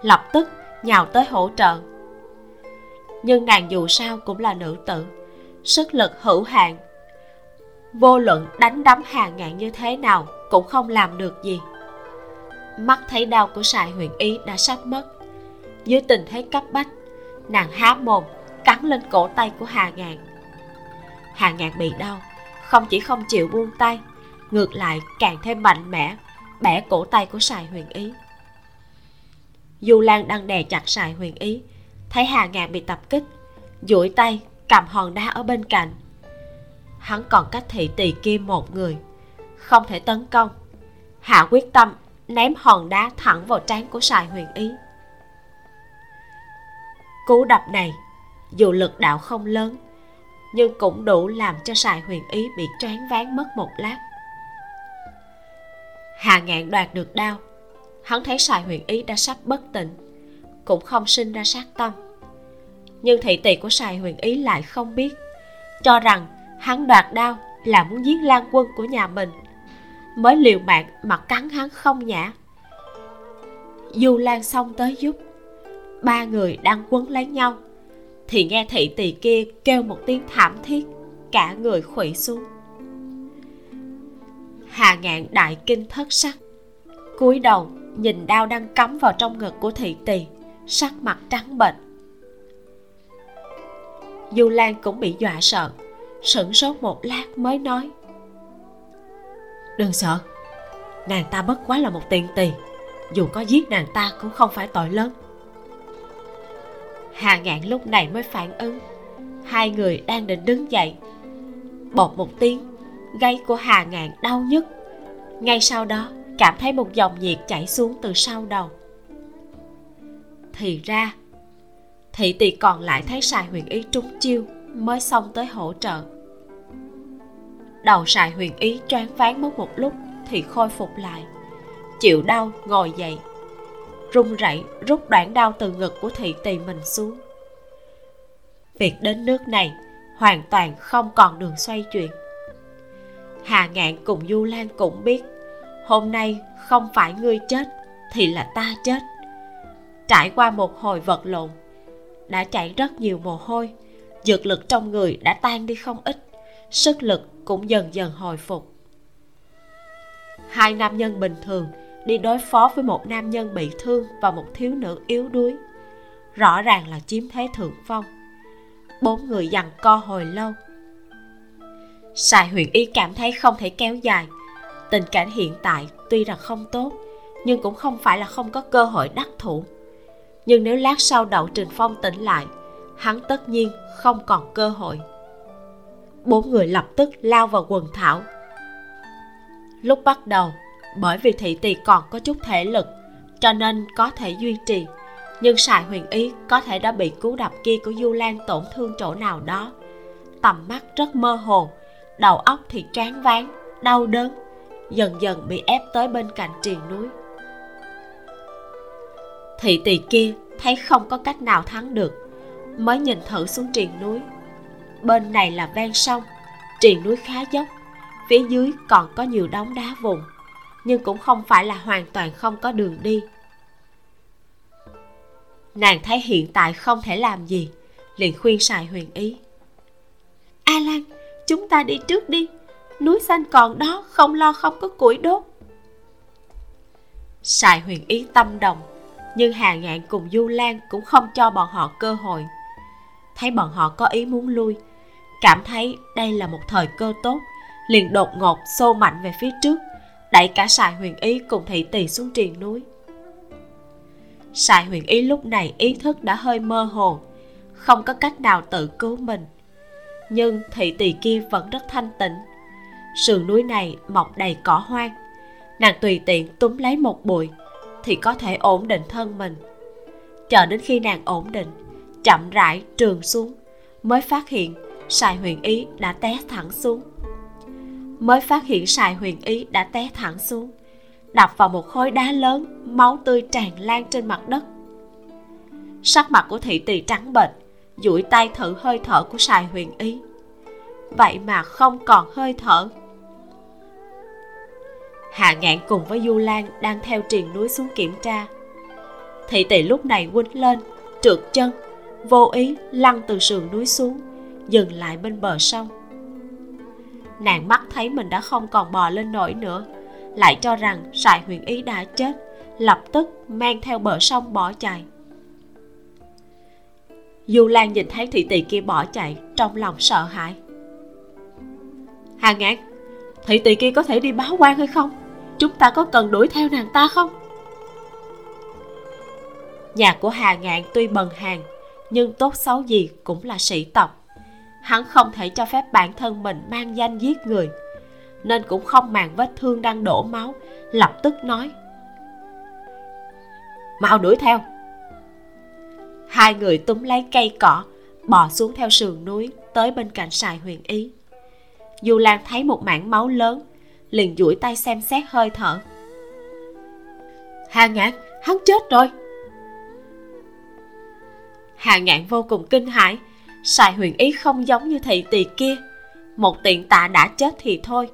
lập tức nhào tới hỗ trợ. Nhưng nàng dù sao cũng là nữ tử, sức lực hữu hạn. Vô luận đánh đấm hàng ngạn như thế nào cũng không làm được gì. Mắt thấy đau của sài huyền ý đã sắp mất. Dưới tình thế cấp bách, nàng há mồm, cắn lên cổ tay của hà ngạn. Hà ngạn bị đau, không chỉ không chịu buông tay, ngược lại càng thêm mạnh mẽ, bẻ cổ tay của sài huyền ý du lan đang đè chặt sài huyền ý, thấy hà ngạn bị tập kích, duỗi tay cầm hòn đá ở bên cạnh. Hắn còn cách thị tỳ kia một người, không thể tấn công. Hạ quyết tâm ném hòn đá thẳng vào trán của sài huyền ý. Cú đập này, dù lực đạo không lớn, nhưng cũng đủ làm cho sài huyền ý bị choáng váng mất một lát. Hà ngạn đoạt được đao hắn thấy sài huyền ý đã sắp bất tỉnh, cũng không sinh ra sát tâm. Nhưng thị tỷ của sài huyền ý lại không biết, cho rằng hắn đoạt đau là muốn giết lan quân của nhà mình, mới liều mạng mà cắn hắn không nhã. Du lan xong tới giúp, ba người đang quấn lấy nhau, thì nghe thị tỳ kia kêu một tiếng thảm thiết, cả người khuỵu xuống. Hà ngạn đại kinh thất sắc, cúi đầu nhìn đao đang cắm vào trong ngực của thị tỳ, sắc mặt trắng bệch. Du lan cũng bị dọa sợ, sửng sốt một lát mới nói. Đừng sợ, nàng ta bất quá là một tiền tỳ, dù có giết nàng ta cũng không phải tội lớn. Hà ngạn lúc này mới phản ứng. Hai người đang định đứng dậy. Bột một tiếng, gáy của hà ngạn đau nhức. Ngay sau đó cảm thấy một dòng nhiệt chảy xuống từ sau đầu. Thì ra, thị tỳ còn lại thấy sài huyền ý trúng chiêu mới xông tới hỗ trợ. Đầu sài huyền ý choáng váng mất một lúc thì khôi phục lại, chịu đau ngồi dậy, run rẩy rút đoạn đau từ ngực của thị tỳ mình xuống. Việc đến nước này hoàn toàn không còn đường xoay chuyển. Hà ngạn cùng du lan cũng biết hôm nay không phải ngươi chết thì là ta chết. Trải qua một hồi vật lộn, đã chảy rất nhiều mồ hôi, dược lực trong người đã tan đi không ít, sức lực cũng dần dần hồi phục. Hai nam nhân bình thường đi đối phó với một nam nhân bị thương và một thiếu nữ yếu đuối, rõ ràng là chiếm thế thượng phong. Bốn người giằng co hồi lâu. Sài huyền y cảm thấy không thể kéo dài tình cảnh hiện tại tuy rằng không tốt, nhưng cũng không phải là không có cơ hội đắc thủ. Nhưng nếu lát sau đậu trình phong tỉnh lại, hắn tất nhiên không còn cơ hội. Bốn người lập tức lao vào quần thảo. Lúc bắt đầu, bởi vì thị tỳ còn có chút thể lực, cho nên có thể duy trì, nhưng sài huyền ý có thể đã bị cú đập kia của du lan tổn thương chỗ nào đó. Tầm mắt rất mơ hồ, đầu óc thì tráng váng, đau đớn dần dần bị ép tới bên cạnh triền núi. Thị tỳ kia thấy không có cách nào thắng được, mới nhìn thử xuống triền núi. Bên này là ven sông, triền núi khá dốc, phía dưới còn có nhiều đống đá vụn, nhưng cũng không phải là hoàn toàn không có đường đi. Nàng thấy hiện tại không thể làm gì, liền khuyên sài huyền ý. A lan, chúng ta đi trước đi núi xanh còn đó, không lo không có củi đốt. Sài huyền ý tâm đồng nhưng hà ngạn cùng du lan cũng không cho bọn họ cơ hội. Thấy bọn họ có ý muốn lui, cảm thấy đây là một thời cơ tốt, liền đột ngột xô mạnh về phía trước, đẩy cả sài huyền ý cùng thị tỳ xuống triền núi. Sài huyền ý lúc này ý thức đã hơi mơ hồ, không có cách nào tự cứu mình. Nhưng thị tỳ kia vẫn rất thanh tịnh sườn núi này mọc đầy cỏ hoang. Nàng tùy tiện túm lấy một bụi thì có thể ổn định thân mình. Chờ đến khi nàng ổn định, chậm rãi trường xuống, mới phát hiện sài huyền ý đã té thẳng xuống. Mới phát hiện sài huyền ý đã té thẳng xuống, đập vào một khối đá lớn, máu tươi tràn lan trên mặt đất. Sắc mặt của thị tỳ trắng bệch, duỗi tay thử hơi thở của sài huyền ý. Vậy mà không còn hơi thở hạ ngạn cùng với du lan đang theo triền núi xuống kiểm tra. Thị Tỷ lúc này quýnh lên, trượt chân, vô ý lăn từ sườn núi xuống, dừng lại bên bờ sông. Nàng mắt thấy mình đã không còn bò lên nổi nữa, lại cho rằng sài huyền ý đã chết, lập tức mang theo bờ sông bỏ chạy. Du lan nhìn thấy thị tỷ kia bỏ chạy, trong lòng sợ hãi. Hà ngạn, thị tỷ kia có thể đi báo quan hay không? Chúng ta có cần đuổi theo nàng ta không? Nhà của hà ngạn tuy bần hàng nhưng tốt xấu gì cũng là sĩ tộc. Hắn không thể cho phép bản thân mình mang danh giết người, nên cũng không màng vết thương đang đổ máu, lập tức nói, mau đuổi theo. Hai người túm lấy cây cỏ, bò xuống theo sườn núi tới bên cạnh sài huyền ý. Dù lan thấy một mảng máu lớn liền duỗi tay xem xét hơi thở. Hà ngạn hắn chết rồi. Hà ngạn vô cùng kinh hãi. Sài huyền ý không giống như thị tỳ kia. Một tiện tạ đã chết thì thôi.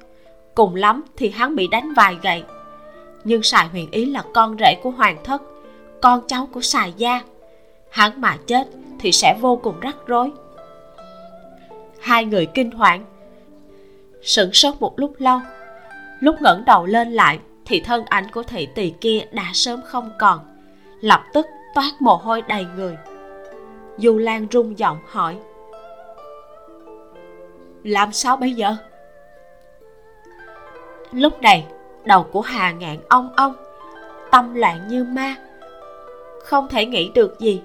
Cùng lắm thì hắn bị đánh vài gậy. Nhưng sài huyền ý là con rể của hoàng thất, con cháu của sài gia. Hắn mà chết thì sẽ vô cùng rắc rối. Hai người kinh hoàng sửng sốt một lúc lâu lúc ngẩng đầu lên lại, thì thân ảnh của thị tỳ kia đã sớm không còn. Lập tức toát mồ hôi đầy người. Du lan rung giọng hỏi, làm sao bây giờ? Lúc này, đầu của hà ngạn ong ong, tâm loạn như ma, không thể nghĩ được gì.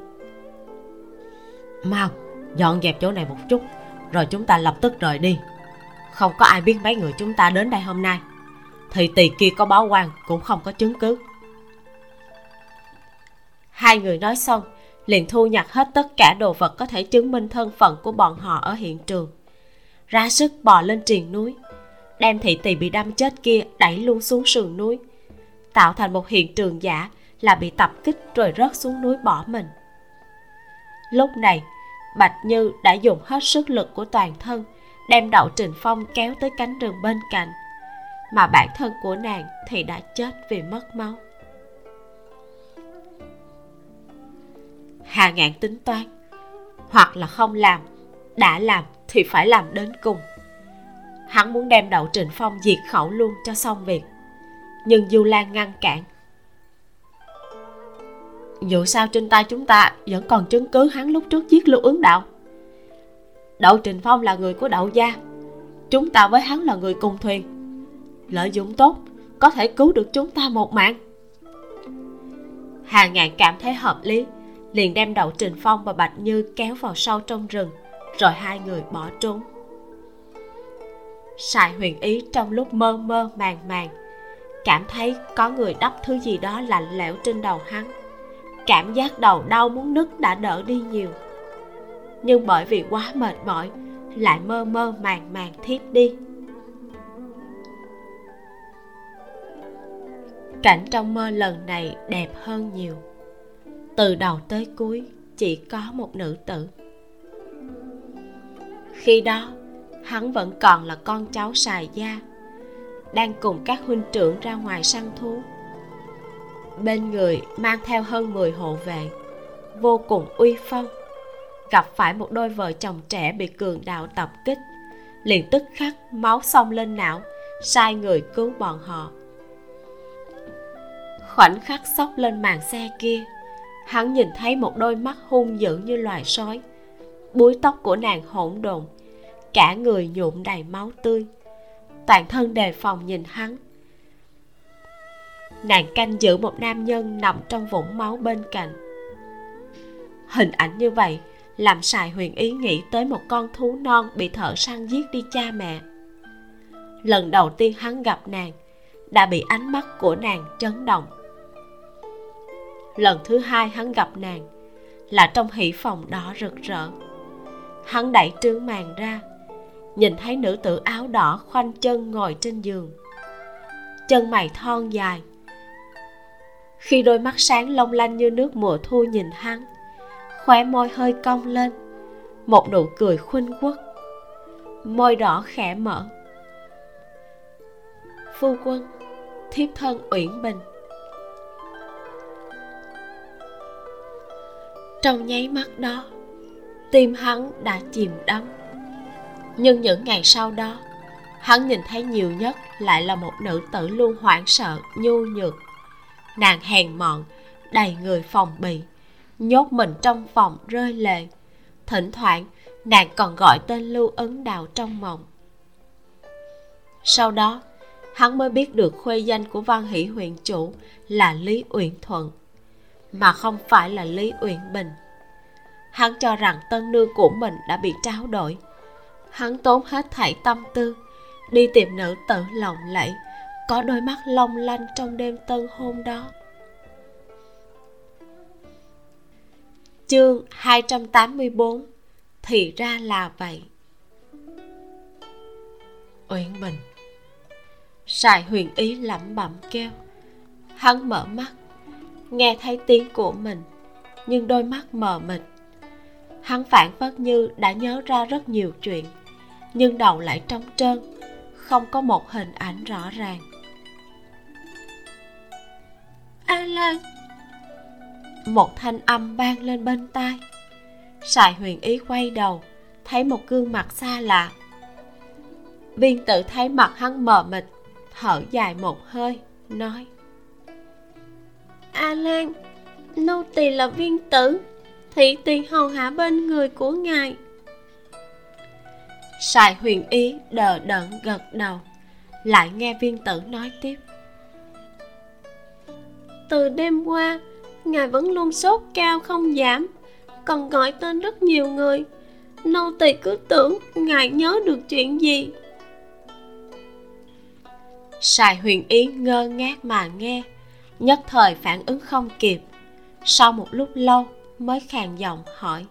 Mau, dọn dẹp chỗ này một chút, rồi chúng ta lập tức rời đi. Không có ai biết mấy người chúng ta đến đây hôm nay thì tỳ kia có báo quan cũng không có chứng cứ. Hai người nói xong, liền thu nhặt hết tất cả đồ vật có thể chứng minh thân phận của bọn họ ở hiện trường. Ra sức bò lên triền núi, đem thị tỳ bị đâm chết kia đẩy luôn xuống sườn núi, tạo thành một hiện trường giả là bị tập kích rồi rớt xuống núi bỏ mình. Lúc này, bạch như đã dùng hết sức lực của toàn thân, đem đậu trình phong kéo tới cánh rừng bên cạnh mà bản thân của nàng thì đã chết vì mất máu. Hà ngạn tính toán, hoặc là không làm, đã làm thì phải làm đến cùng. Hắn muốn đem đậu Trịnh phong diệt khẩu luôn cho xong việc. Nhưng du lan ngăn cản. Dù sao trên tay chúng ta vẫn còn chứng cứ hắn lúc trước giết lưu ứng đạo. Đậu Trịnh phong là người của đậu gia. Chúng ta với hắn là người cùng thuyền lợi dụng tốt, có thể cứu được chúng ta một mạng. Hà ngạn cảm thấy hợp lý, liền đem đậu trình phong và bạch như kéo vào sâu trong rừng, rồi hai người bỏ trốn. Sài huyền ý trong lúc mơ mơ màng màng, cảm thấy có người đắp thứ gì đó lạnh lẽo trên đầu hắn. Cảm giác đầu đau muốn nứt đã đỡ đi nhiều. Nhưng bởi vì quá mệt mỏi, lại mơ mơ màng màng thiếp đi. Cảnh trong mơ lần này đẹp hơn nhiều. Từ đầu tới cuối, chỉ có một nữ tử. Khi đó, hắn vẫn còn là con cháu xài gia, đang cùng các huynh trưởng ra ngoài săn thú. Bên người mang theo hơn 10 hộ vệ, vô cùng uy phong. Gặp phải một đôi vợ chồng trẻ bị cường đạo tập kích, liền tức khắc máu xông lên não, sai người cứu bọn họ khoảnh khắc sốc lên màn xe kia, hắn nhìn thấy một đôi mắt hung dữ như loài sói. Búi tóc của nàng hỗn độn, cả người nhuộm đầy máu tươi. Toàn thân đề phòng nhìn hắn. Nàng canh giữ một nam nhân nằm trong vũng máu bên cạnh. Hình ảnh như vậy làm sài huyền ý nghĩ tới một con thú non bị thợ săn giết đi cha mẹ. Lần đầu tiên hắn gặp nàng, đã bị ánh mắt của nàng chấn động lần thứ hai hắn gặp nàng, là trong hỷ phòng đỏ rực rỡ. Hắn đẩy trương màn ra, nhìn thấy nữ tử áo đỏ khoanh chân ngồi trên giường. Chân mày thon dài. Khi đôi mắt sáng long lanh như nước mùa thu nhìn hắn, khóe môi hơi cong lên, một nụ cười khuynh quốc. Môi đỏ khẽ mở. Phu quân, thiếp thân uyển bình. Trong nháy mắt đó. Tim hắn đã chìm đắm. Nhưng những ngày sau đó, hắn nhìn thấy nhiều nhất lại là một nữ tử luôn hoảng sợ, nhu nhược. Nàng hèn mọn, đầy người phòng bị, nhốt mình trong phòng rơi lệ. Thỉnh thoảng, nàng còn gọi tên lưu ấn đào trong mộng. Sau đó, hắn mới biết được khuê danh của văn hỷ huyện chủ là lý uyển thuận mà không phải là lý uyển bình. Hắn cho rằng tân nương của mình đã bị tráo đổi. Hắn tốn hết thảy tâm tư, đi tìm nữ tử lộng lẫy, có đôi mắt long lanh trong đêm tân hôn đó. Chương 284 Thì ra là vậy. Uyển Bình. Sài huyền ý lẩm bẩm kêu. Hắn mở mắt Nghe thấy tiếng của mình, Nhưng đôi mắt mờ mịt. Hắn phản phất như đã nhớ ra rất nhiều chuyện, Nhưng đầu lại trống trơn, Không có một hình ảnh rõ ràng. A Lan một thanh âm vang lên bên tai. Sài huyền ý quay đầu, thấy một gương mặt xa lạ. Viên tự thấy mặt hắn mờ mịt, thở dài một hơi, nói a lan nô tỳ là viên tử, thị tỳ hầu hạ bên người của ngài. Sài huyền ý đờ đẫn gật đầu, lại nghe viên tử nói tiếp. Từ đêm qua, ngài vẫn luôn sốt cao không giảm, còn gọi tên rất nhiều người. Nô tỳ cứ tưởng ngài nhớ được chuyện gì. Sài huyền ý ngơ ngác mà nghe nhất thời phản ứng không kịp. Sau một lúc lâu mới khàn giọng hỏi.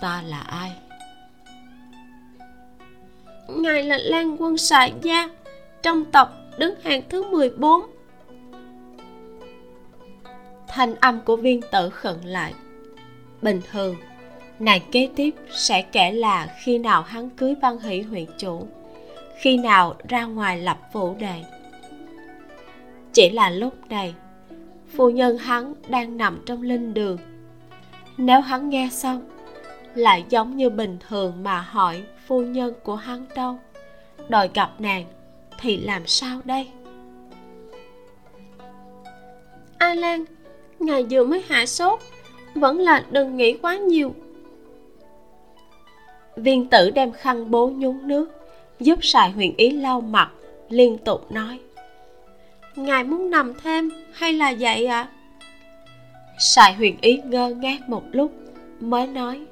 Ta là ai? Ngài là lan quân sài gia trong tộc đứng hàng thứ 14 thanh âm của viên tử khẩn lại. Bình thường nàng kế tiếp sẽ kể là khi nào hắn cưới văn hỷ huyện chủ khi nào ra ngoài lập phủ đề chỉ là lúc này phu nhân hắn đang nằm trong linh đường. Nếu hắn nghe xong lại giống như bình thường mà hỏi phu nhân của hắn đâu. Đòi gặp nàng thì làm sao đây? A lan ngài vừa mới hạ sốt vẫn là đừng nghĩ quá nhiều. Viên tử đem khăn bố nhúng nước giúp sài huyền ý lau mặt liên tục nói ngài muốn nằm thêm hay là dậy ạ? À? sài huyền ý ngơ ngác một lúc mới nói.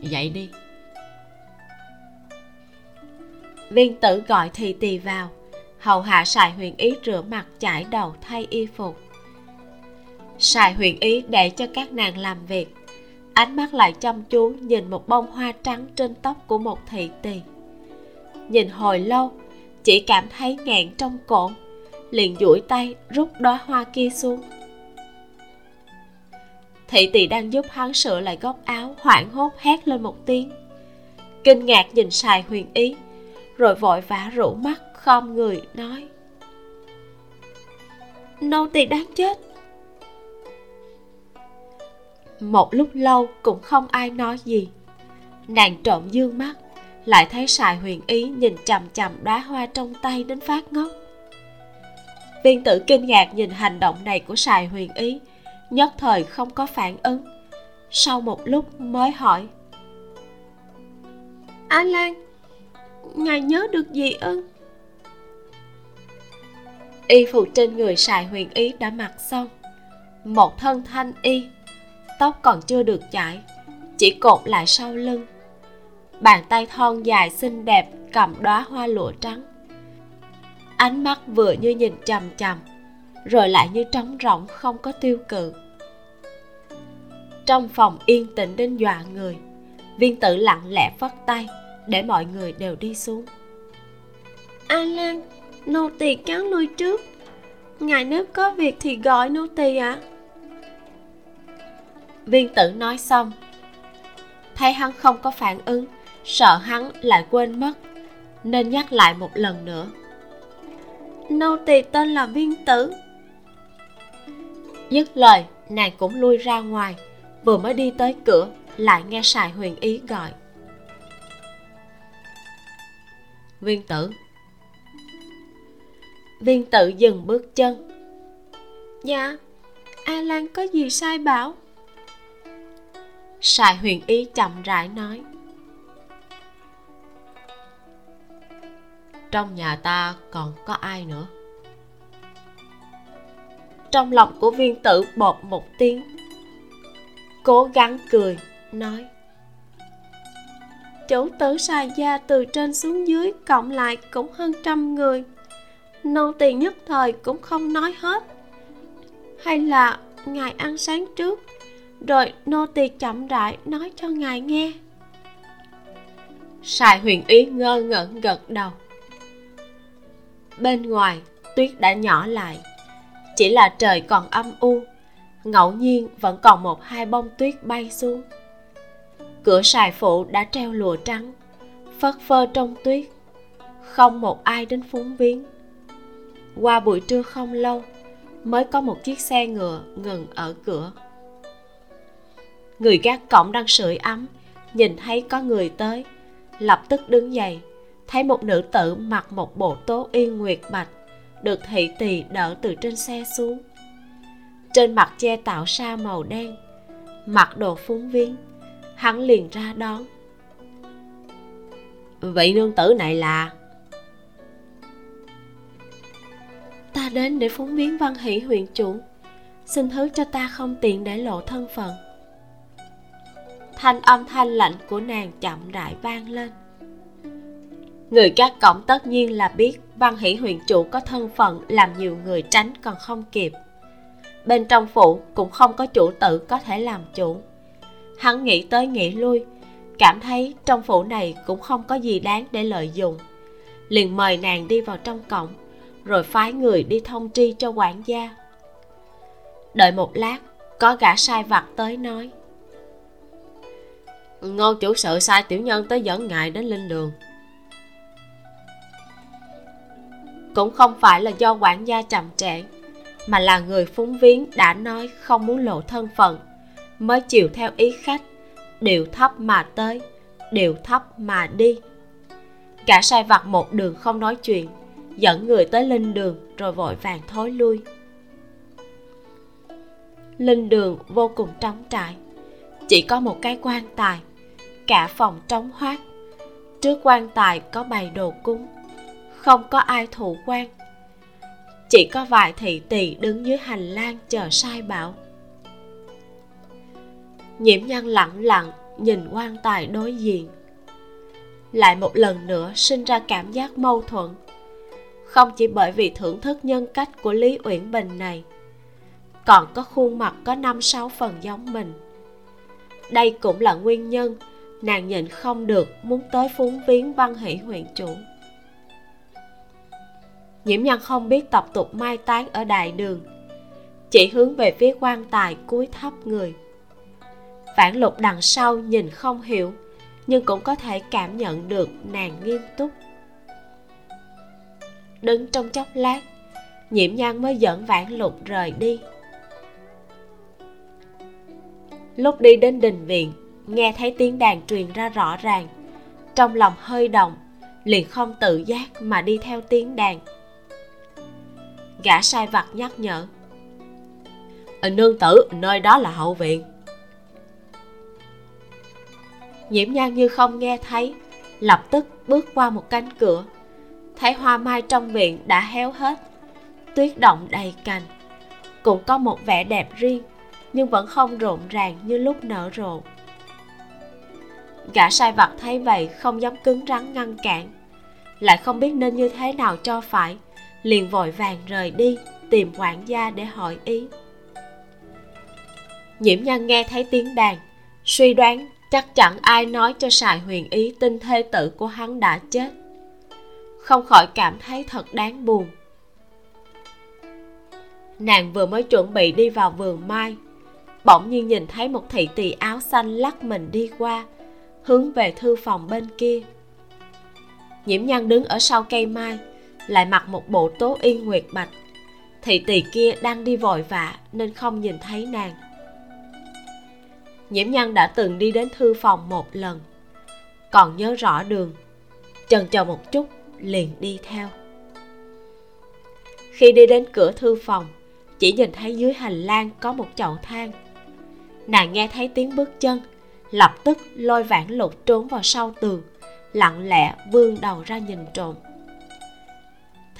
Dậy đi. Viên tử gọi Thì Tì vào. Hầu hạ sài huyền ý rửa mặt chải đầu thay y phục. Sài huyền ý để cho các nàng làm việc. Ánh mắt lại chăm chú nhìn một bông hoa trắng trên tóc của một thị tỳ. Nhìn hồi lâu chỉ cảm thấy nghẹn trong cổ liền duỗi tay rút đóa hoa kia xuống. Thị tỳ đang giúp hắn sửa lại góc áo, hoảng hốt hét lên một tiếng. Kinh ngạc nhìn sài huyền ý, rồi vội vã rủ mắt khom người, nói. Nô tỳ đáng chết. Một lúc lâu cũng không ai nói gì. Nàng trộm dương mắt lại thấy sài huyền ý nhìn chằm chằm đóa hoa trong tay đến phát ngốc. Viên tử kinh ngạc nhìn hành động này của sài huyền ý nhất thời không có phản ứng. Sau một lúc mới hỏi a lan ngài nhớ được gì ư? Y phục trên người sài huyền ý đã mặc xong. Một thân thanh y tóc còn chưa được chải chỉ cột lại sau lưng bàn tay thon dài xinh đẹp cầm đóa hoa lụa trắng. Ánh mắt vừa như nhìn chằm chằm rồi lại như trống rỗng không có tiêu cự. Trong phòng yên tĩnh đến dọa người viên tử lặng lẽ phất tay để mọi người đều đi xuống. A lan nô tỳ cáo lui trước. Ngài nếu có việc thì gọi nô tỳ ạ. À? viên tử nói xong thấy hắn không có phản ứng sợ hắn lại quên mất. Nên nhắc lại một lần nữa. Nô tỳ tên là viên tử. Dứt lời nàng cũng lui ra ngoài vừa mới đi tới cửa lại nghe sài huyền ý gọi. Viên tử. Viên tử dừng bước chân. Dạ a lan có gì sai bảo? Sài huyền ý chậm rãi nói trong nhà ta còn có ai nữa? Trong lòng của viên tử bột một tiếng, cố gắng cười, nói chủ tử xài gia từ trên xuống dưới cộng lại cũng hơn trăm người. Nô tỳ nhất thời cũng không nói hết. Hay là ngài ăn sáng trước, rồi nô tỳ chậm rãi nói cho ngài nghe. Sài huyền ý ngơ ngẩn gật đầu bên ngoài tuyết đã nhỏ lại. Chỉ là trời còn âm u, ngẫu nhiên vẫn còn một hai bông tuyết bay xuống. Cửa sài phụ đã treo lụa trắng, phất phơ trong tuyết, không một ai đến phúng viếng. Qua buổi trưa không lâu, mới có một chiếc xe ngựa ngừng ở cửa. Người gác cổng đang sưởi ấm, nhìn thấy có người tới, lập tức đứng dậy thấy một nữ tử mặc một bộ tố yên nguyệt bạch được thị tỳ đỡ từ trên xe xuống. Trên mặt che tạo sa màu đen mặc đồ phúng viếng hắn liền ra đón. Vị nương tử này là? Ta đến để phúng viếng văn hỷ huyện chủ xin thứ cho ta không tiện để lộ thân phận. Thanh âm thanh lạnh của nàng chậm rãi vang lên người các cổng tất nhiên là biết văn hỷ huyện chủ có thân phận làm nhiều người tránh còn không kịp. Bên trong phủ cũng không có chủ tử có thể làm chủ. Hắn nghĩ tới nghĩ lui, cảm thấy trong phủ này cũng không có gì đáng để lợi dụng. Liền mời nàng đi vào trong cổng, rồi phái người đi thông tri cho quản gia. Đợi một lát, có gã sai vặt tới nói. Ngô chủ sự sai tiểu nhân tới dẫn ngài đến linh đường. Cũng không phải là do quản gia chậm trễ, mà là người phúng viếng đã nói không muốn lộ thân phận, mới chiều theo ý khách điệu thấp mà tới điệu thấp mà đi. Cả sai vặt một đường không nói chuyện, dẫn người tới linh đường rồi vội vàng thối lui. Linh đường vô cùng trống trải, chỉ có một cái quan tài, cả phòng trống hoác. Trước quan tài có bày đồ cúng không có ai thụ quan. Chỉ có vài thị tỳ đứng dưới hành lang chờ sai bảo. Nhiễm nhân lặng lặng nhìn quan tài đối diện. Lại một lần nữa sinh ra cảm giác mâu thuẫn. Không chỉ bởi vì thưởng thức nhân cách của lý uyển bình này, còn có khuôn mặt có năm sáu phần giống mình. Đây cũng là nguyên nhân nàng nhịn không được muốn tới phúng viếng văn hỷ huyện chủ nhiễm nhân không biết tập tục mai táng ở đại đường. Chỉ hướng về phía quan tài cúi thấp người. Phản lục đằng sau nhìn không hiểu, nhưng cũng có thể cảm nhận được nàng nghiêm túc. Đứng trong chốc lát nhiễm nhan mới dẫn vãn lục rời đi. Lúc đi đến đình viện, nghe thấy tiếng đàn truyền ra rõ ràng. Trong lòng hơi động, liền không tự giác mà đi theo tiếng đàn gã sai vặt nhắc nhở. Ờ, nương tử, nơi đó là hậu viện. Nhiễm nhan như không nghe thấy, lập tức bước qua một cánh cửa. Thấy hoa mai trong viện đã héo hết, tuyết động đầy cành. Cũng có một vẻ đẹp riêng, nhưng vẫn không rộn ràng như lúc nở rộ. Gã sai vặt thấy vậy không dám cứng rắn ngăn cản, lại không biết nên như thế nào cho phải liền vội vàng rời đi, tìm quản gia để hỏi ý. Nhiễm nhân nghe thấy tiếng đàn, suy đoán chắc chẳng ai nói cho sài huyền ý tin thê tử của hắn đã chết. Không khỏi cảm thấy thật đáng buồn. Nàng vừa mới chuẩn bị đi vào vườn mai, bỗng nhiên nhìn thấy một thị tỳ áo xanh lắc mình đi qua, hướng về thư phòng bên kia. Nhiễm nhan đứng ở sau cây mai lại mặc một bộ tố y nguyệt bạch. Thị tỳ kia đang đi vội vã nên không nhìn thấy nàng. Nhiễm nhan đã từng đi đến thư phòng một lần, còn nhớ rõ đường. Chần chờ một chút, liền đi theo. Khi đi đến cửa thư phòng, chỉ nhìn thấy dưới hành lang có một chậu than. Nàng nghe thấy tiếng bước chân, lập tức lôi vãn lục trốn vào sau tường, lặng lẽ vươn đầu ra nhìn trộm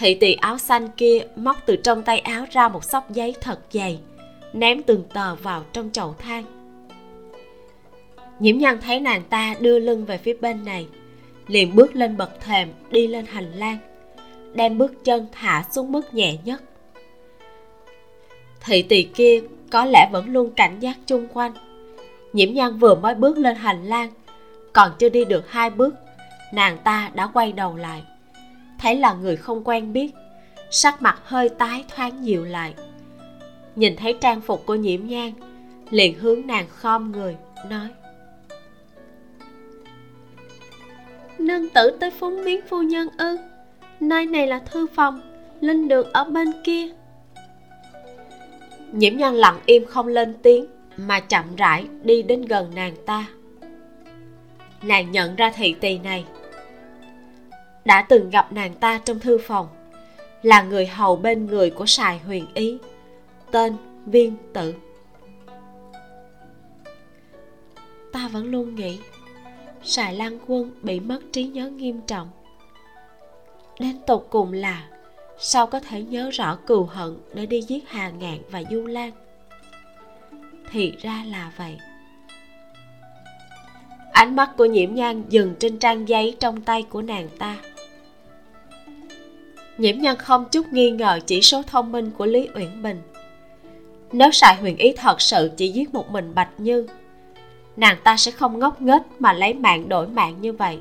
thị tỳ áo xanh kia móc từ trong tay áo ra một xóc giấy thật dày, ném từng tờ vào trong chậu than. Nhiễm nhân thấy nàng ta đưa lưng về phía bên này, liền bước lên bậc thềm, đi lên hành lang, đem bước chân thả xuống mức nhẹ nhất. Thị tỳ kia có lẽ vẫn luôn cảnh giác chung quanh. Nhiễm nhan vừa mới bước lên hành lang, còn chưa đi được hai bước, nàng ta đã quay đầu lại thấy là người không quen biết. Sắc mặt hơi tái thoáng dịu lại. Nhìn thấy trang phục của nhiễm nhan liền hướng nàng khom người nói. Nương tử tới phúng miếng phu nhân ư? Nơi này là thư phòng linh được ở bên kia. Nhiễm nhân lặng im không lên tiếng mà chậm rãi đi đến gần nàng ta. Nàng nhận ra thị tỳ này đã từng gặp nàng ta trong thư phòng. Là người hầu bên người của sài huyền ý, tên viên tử. Ta vẫn luôn nghĩ, sài lan quân bị mất trí nhớ nghiêm trọng. Đến tột cùng là sao có thể nhớ rõ cừu hận để đi giết hà ngạn và du lan? Thì ra là vậy ánh mắt của nhiễm nhan dừng trên trang giấy trong tay của nàng ta. Nhiễm nhan không chút nghi ngờ chỉ số thông minh của lý uyển bình. Nếu sài huyền ý thật sự chỉ giết một mình bạch như, nàng ta sẽ không ngốc nghếch mà lấy mạng đổi mạng như vậy.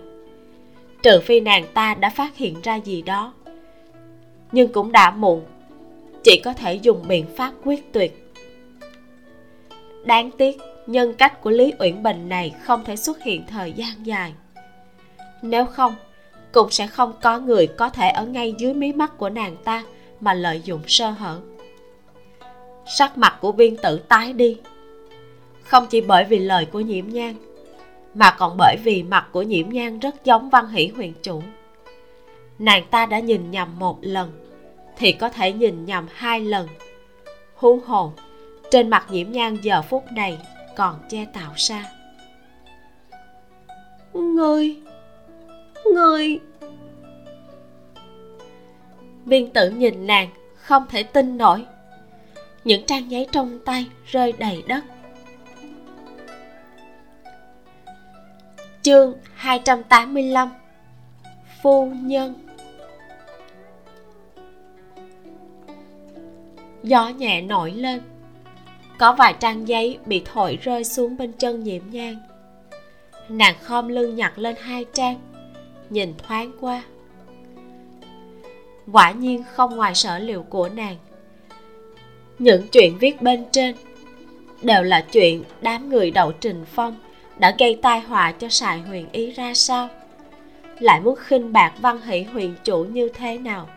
Trừ phi nàng ta đã phát hiện ra gì đó. Nhưng cũng đã muộn, chỉ có thể dùng biện pháp quyết tuyệt. Đáng tiếc nhân cách của lý uyển bình này không thể xuất hiện thời gian dài. Nếu không, cũng sẽ không có người có thể ở ngay dưới mí mắt của nàng ta mà lợi dụng sơ hở. Sắc mặt của viên tử tái đi. Không chỉ bởi vì lời của nhiễm nhan, mà còn bởi vì mặt của nhiễm nhan rất giống văn hỷ huyền chủ. Nàng ta đã nhìn nhầm một lần, thì có thể nhìn nhầm hai lần. Huống hồ, trên mặt nhiễm nhan giờ phút này còn che tạo sa người người. Viên tử nhìn nàng, không thể tin nổi. Những trang giấy trong tay rơi đầy đất. Chương 285 Phu nhân. Gió nhẹ nổi lên có vài trang giấy bị thổi rơi xuống bên chân nhiễm nhang Nàng khom lưng nhặt lên hai trang, Nhìn thoáng qua. Quả nhiên không ngoài sở liệu của nàng. Những chuyện viết bên trên Đều là chuyện đám người đậu trình phong đã gây tai họa cho sài huyền ý ra sao? Lại muốn khinh bạc văn hỷ huyền chủ như thế nào?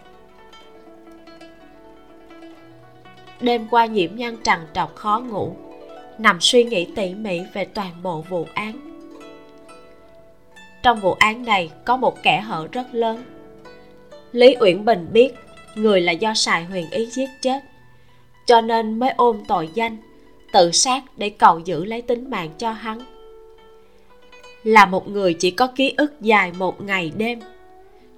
Đêm qua nhiễm nhân trằn trọc khó ngủ, nằm suy nghĩ tỉ mỉ về toàn bộ vụ án. Trong vụ án này có một kẻ hở rất lớn. Lý uyển bình biết người là do sài huyền ý giết chết, cho nên mới ôm tội danh, tự sát để cầu giữ lấy tính mạng cho hắn. Là một người chỉ có ký ức dài một ngày đêm,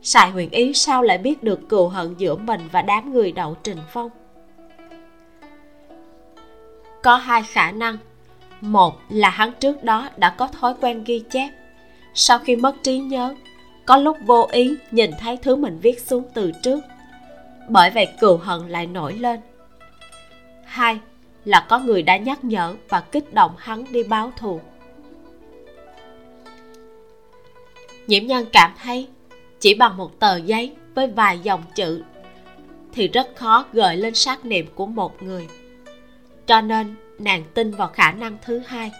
sài huyền ý sao lại biết được cừu hận giữa mình và đám người đậu trình phong? Có hai khả năng. Một là hắn trước đó đã có thói quen ghi chép. Sau khi mất trí nhớ, có lúc vô ý nhìn thấy thứ mình viết xuống từ trước. Bởi vậy cừu hận lại nổi lên. Hai là có người đã nhắc nhở và kích động hắn đi báo thù. Nhiễm nhân cảm thấy chỉ bằng một tờ giấy với vài dòng chữ thì rất khó gợi lên sát niệm của một người cho nên, nàng tin vào khả năng thứ hai.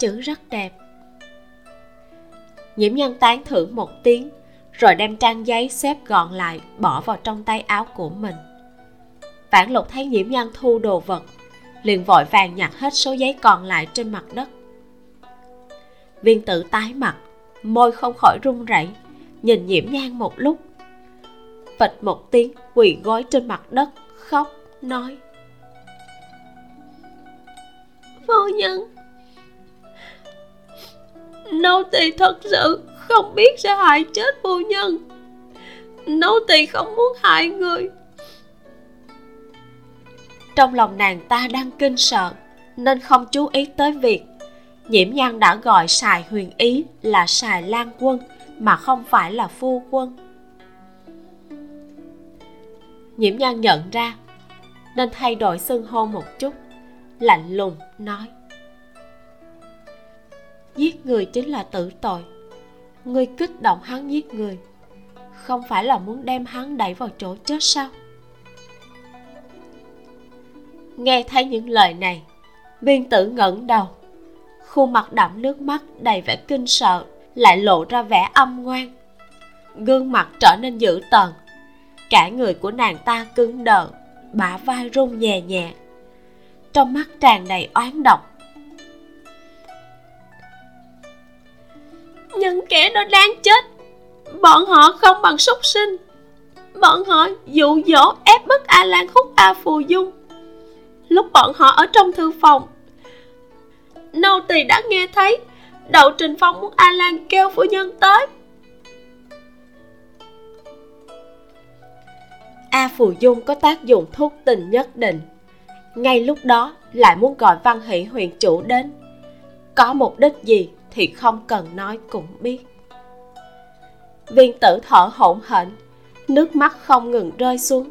Chữ rất đẹp. Nhiễm nhân tán thưởng một tiếng, rồi đem trang giấy xếp gọn lại, bỏ vào trong tay áo của mình. Vãn lục thấy nhiễm nhân thu đồ vật, liền vội vàng nhặt hết số giấy còn lại trên mặt đất. Viên tử tái mặt, môi không khỏi run rẩy, nhìn nhiễm nhan một lúc. Phịch một tiếng, quỳ gối trên mặt đất khóc, nói. Phu nhân. Nô tỳ thật sự không biết sẽ hại chết phu nhân. Nô tỳ không muốn hại người. Trong lòng nàng ta đang kinh sợ, nên không chú ý tới việc. Nhiễm nhan đã gọi xài huyền ý là xài lan quân, mà không phải là phu quân. Nhiễm nhan nhận ra nên thay đổi xưng hô một chút. Lạnh lùng nói, giết người chính là tử tội. Ngươi kích động hắn giết người, không phải là muốn đem hắn đẩy vào chỗ chết sao? Nghe thấy những lời này, viên tử ngẩng đầu, khuôn mặt đẫm nước mắt đầy vẻ kinh sợ lại lộ ra vẻ âm ngoan. Gương mặt trở nên dữ tợn, cả người của nàng ta cứng đờ bả vai run nhẹ nhẹ. Trong mắt tràn đầy oán độc. Những kẻ đó đáng chết, bọn họ không bằng súc sinh. Bọn họ dụ dỗ ép bức a lan hút a phù dung. Lúc bọn họ ở trong thư phòng, nô tỳ đã nghe thấy, đậu trình phong muốn a lan kêu phu nhân tới. A phù dung có tác dụng thuốc tình nhất định. Ngay lúc đó lại muốn gọi văn hỷ huyền chủ đến. Có mục đích gì thì không cần nói cũng biết. Viên tử thở hổn hển, nước mắt không ngừng rơi xuống.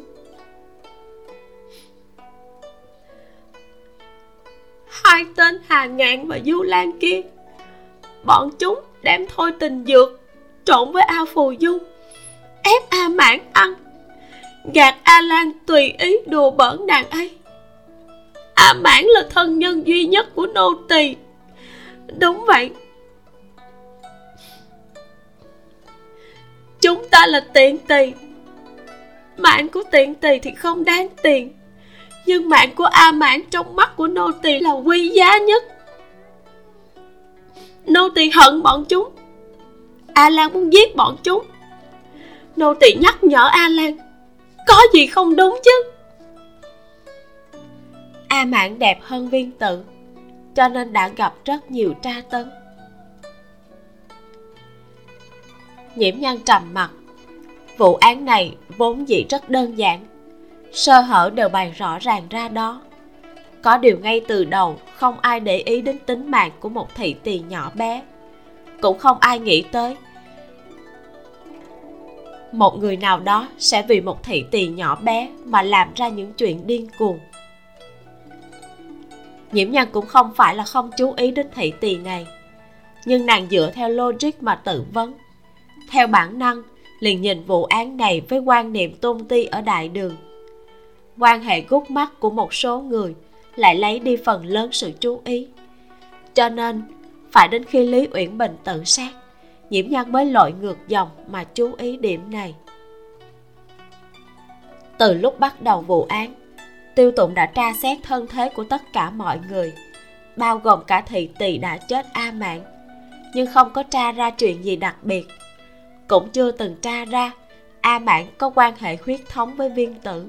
Hai tên Hà Ngạn và Du Lan kia, Bọn chúng đem thôi tình dược Trộn với A Phù Dung, Ép A Mãn ăn. Gạt A Lan tùy ý đùa bỡn nàng ấy. A Mãn là thân nhân duy nhất của nô tỳ. Đúng vậy. Chúng ta là tiện tỳ. Mạng của tiện tỳ thì không đáng tiền. Nhưng mạng của a mãn trong mắt của nô tỳ là quý giá nhất. Nô tỳ hận bọn chúng. A lan muốn giết bọn chúng. Nô tỳ nhắc nhở a lan có gì không đúng chứ? A mạn đẹp hơn viên tự, cho nên đã gặp rất nhiều tra tấn. Nhiễm nhan trầm mặt. Vụ án này vốn dĩ rất đơn giản, sơ hở đều bày rõ ràng ra đó. Có điều ngay từ đầu, không ai để ý đến tính mạng của một thị tỳ nhỏ bé, cũng không ai nghĩ tới một người nào đó sẽ vì một thị tỳ nhỏ bé mà làm ra những chuyện điên cuồng. Nhiễm nhân cũng không phải là không chú ý đến thị tỳ này, nhưng nàng dựa theo logic mà tự vấn. Theo bản năng, liền nhìn vụ án này với quan niệm tôn ti ở đại đường. Quan hệ gút mắt của một số người lại lấy đi phần lớn sự chú ý. Cho nên, phải đến khi lý uyển bình tự sát nhiễm nhan mới lội ngược dòng mà chú ý điểm này. Từ lúc bắt đầu vụ án, tiêu tụng đã tra xét thân thế của tất cả mọi người, bao gồm cả thị tỳ đã chết a mạng nhưng không có tra ra chuyện gì đặc biệt. Cũng chưa từng tra ra a mạng có quan hệ huyết thống với viên tử.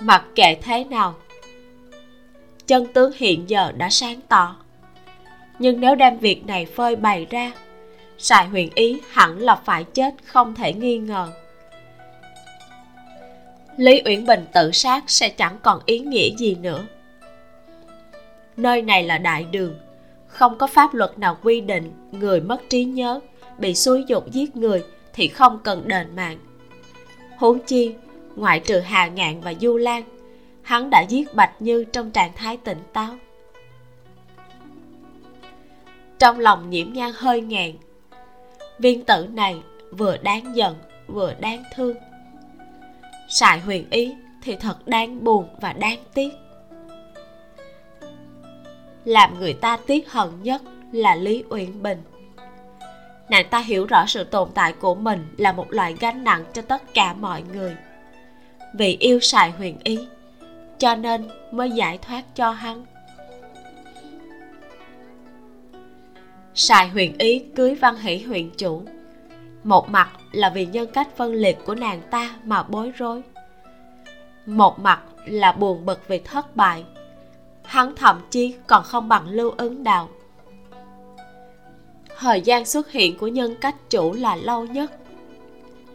Mặc kệ thế nào, chân tướng hiện giờ đã sáng tỏ. Nhưng nếu đem việc này phơi bày ra sài huyền ý hẳn là phải chết, không thể nghi ngờ. Lý uyển bình tự sát sẽ chẳng còn ý nghĩa gì nữa. Nơi này là đại đường, không có pháp luật nào quy định người mất trí nhớ, bị xúi dục giết người thì không cần đền mạng. Huống chi, ngoại trừ hà ngạn và du lan, hắn đã giết bạch như trong trạng thái tỉnh táo. Trong lòng nhiễm nhan hơi ngàn viên tử này vừa đáng giận, vừa đáng thương. Sài huyền ý thì thật đáng buồn và đáng tiếc. Làm người ta tiếc hận nhất là lý uyển bình. Nàng ta hiểu rõ sự tồn tại của mình là một loại gánh nặng cho tất cả mọi người. Vì yêu sài huyền ý, cho nên mới giải thoát cho hắn. Sài huyền ý cưới văn hỷ huyện chủ. Một mặt là vì nhân cách phân liệt của nàng ta mà bối rối. Một mặt là buồn bực vì thất bại. Hắn thậm chí còn không bằng lưu ứng đạo. Thời gian xuất hiện của nhân cách chủ là lâu nhất.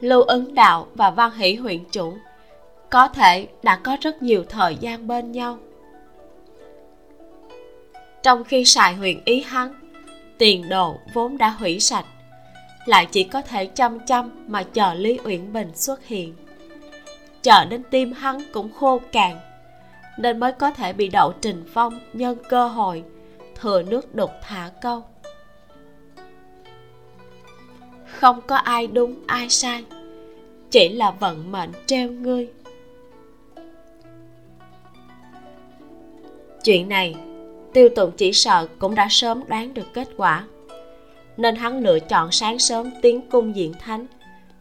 Lưu ứng đạo và văn hỷ huyện chủ có thể đã có rất nhiều thời gian bên nhau. Trong khi xài huyền ý hắn tiền đồ vốn đã hủy sạch, lại chỉ có thể chăm chăm mà chờ lý uyển bình xuất hiện. Chờ đến tim hắn cũng khô cạn, nên mới có thể bị đậu trình phong nhân cơ hội thừa nước đục thả câu. Không có ai đúng, ai sai, chỉ là vận mệnh treo ngươi. Chuyện này tiêu tụng chỉ sợ cũng đã sớm đoán được kết quả. Nên hắn lựa chọn sáng sớm tiến cung diện thánh,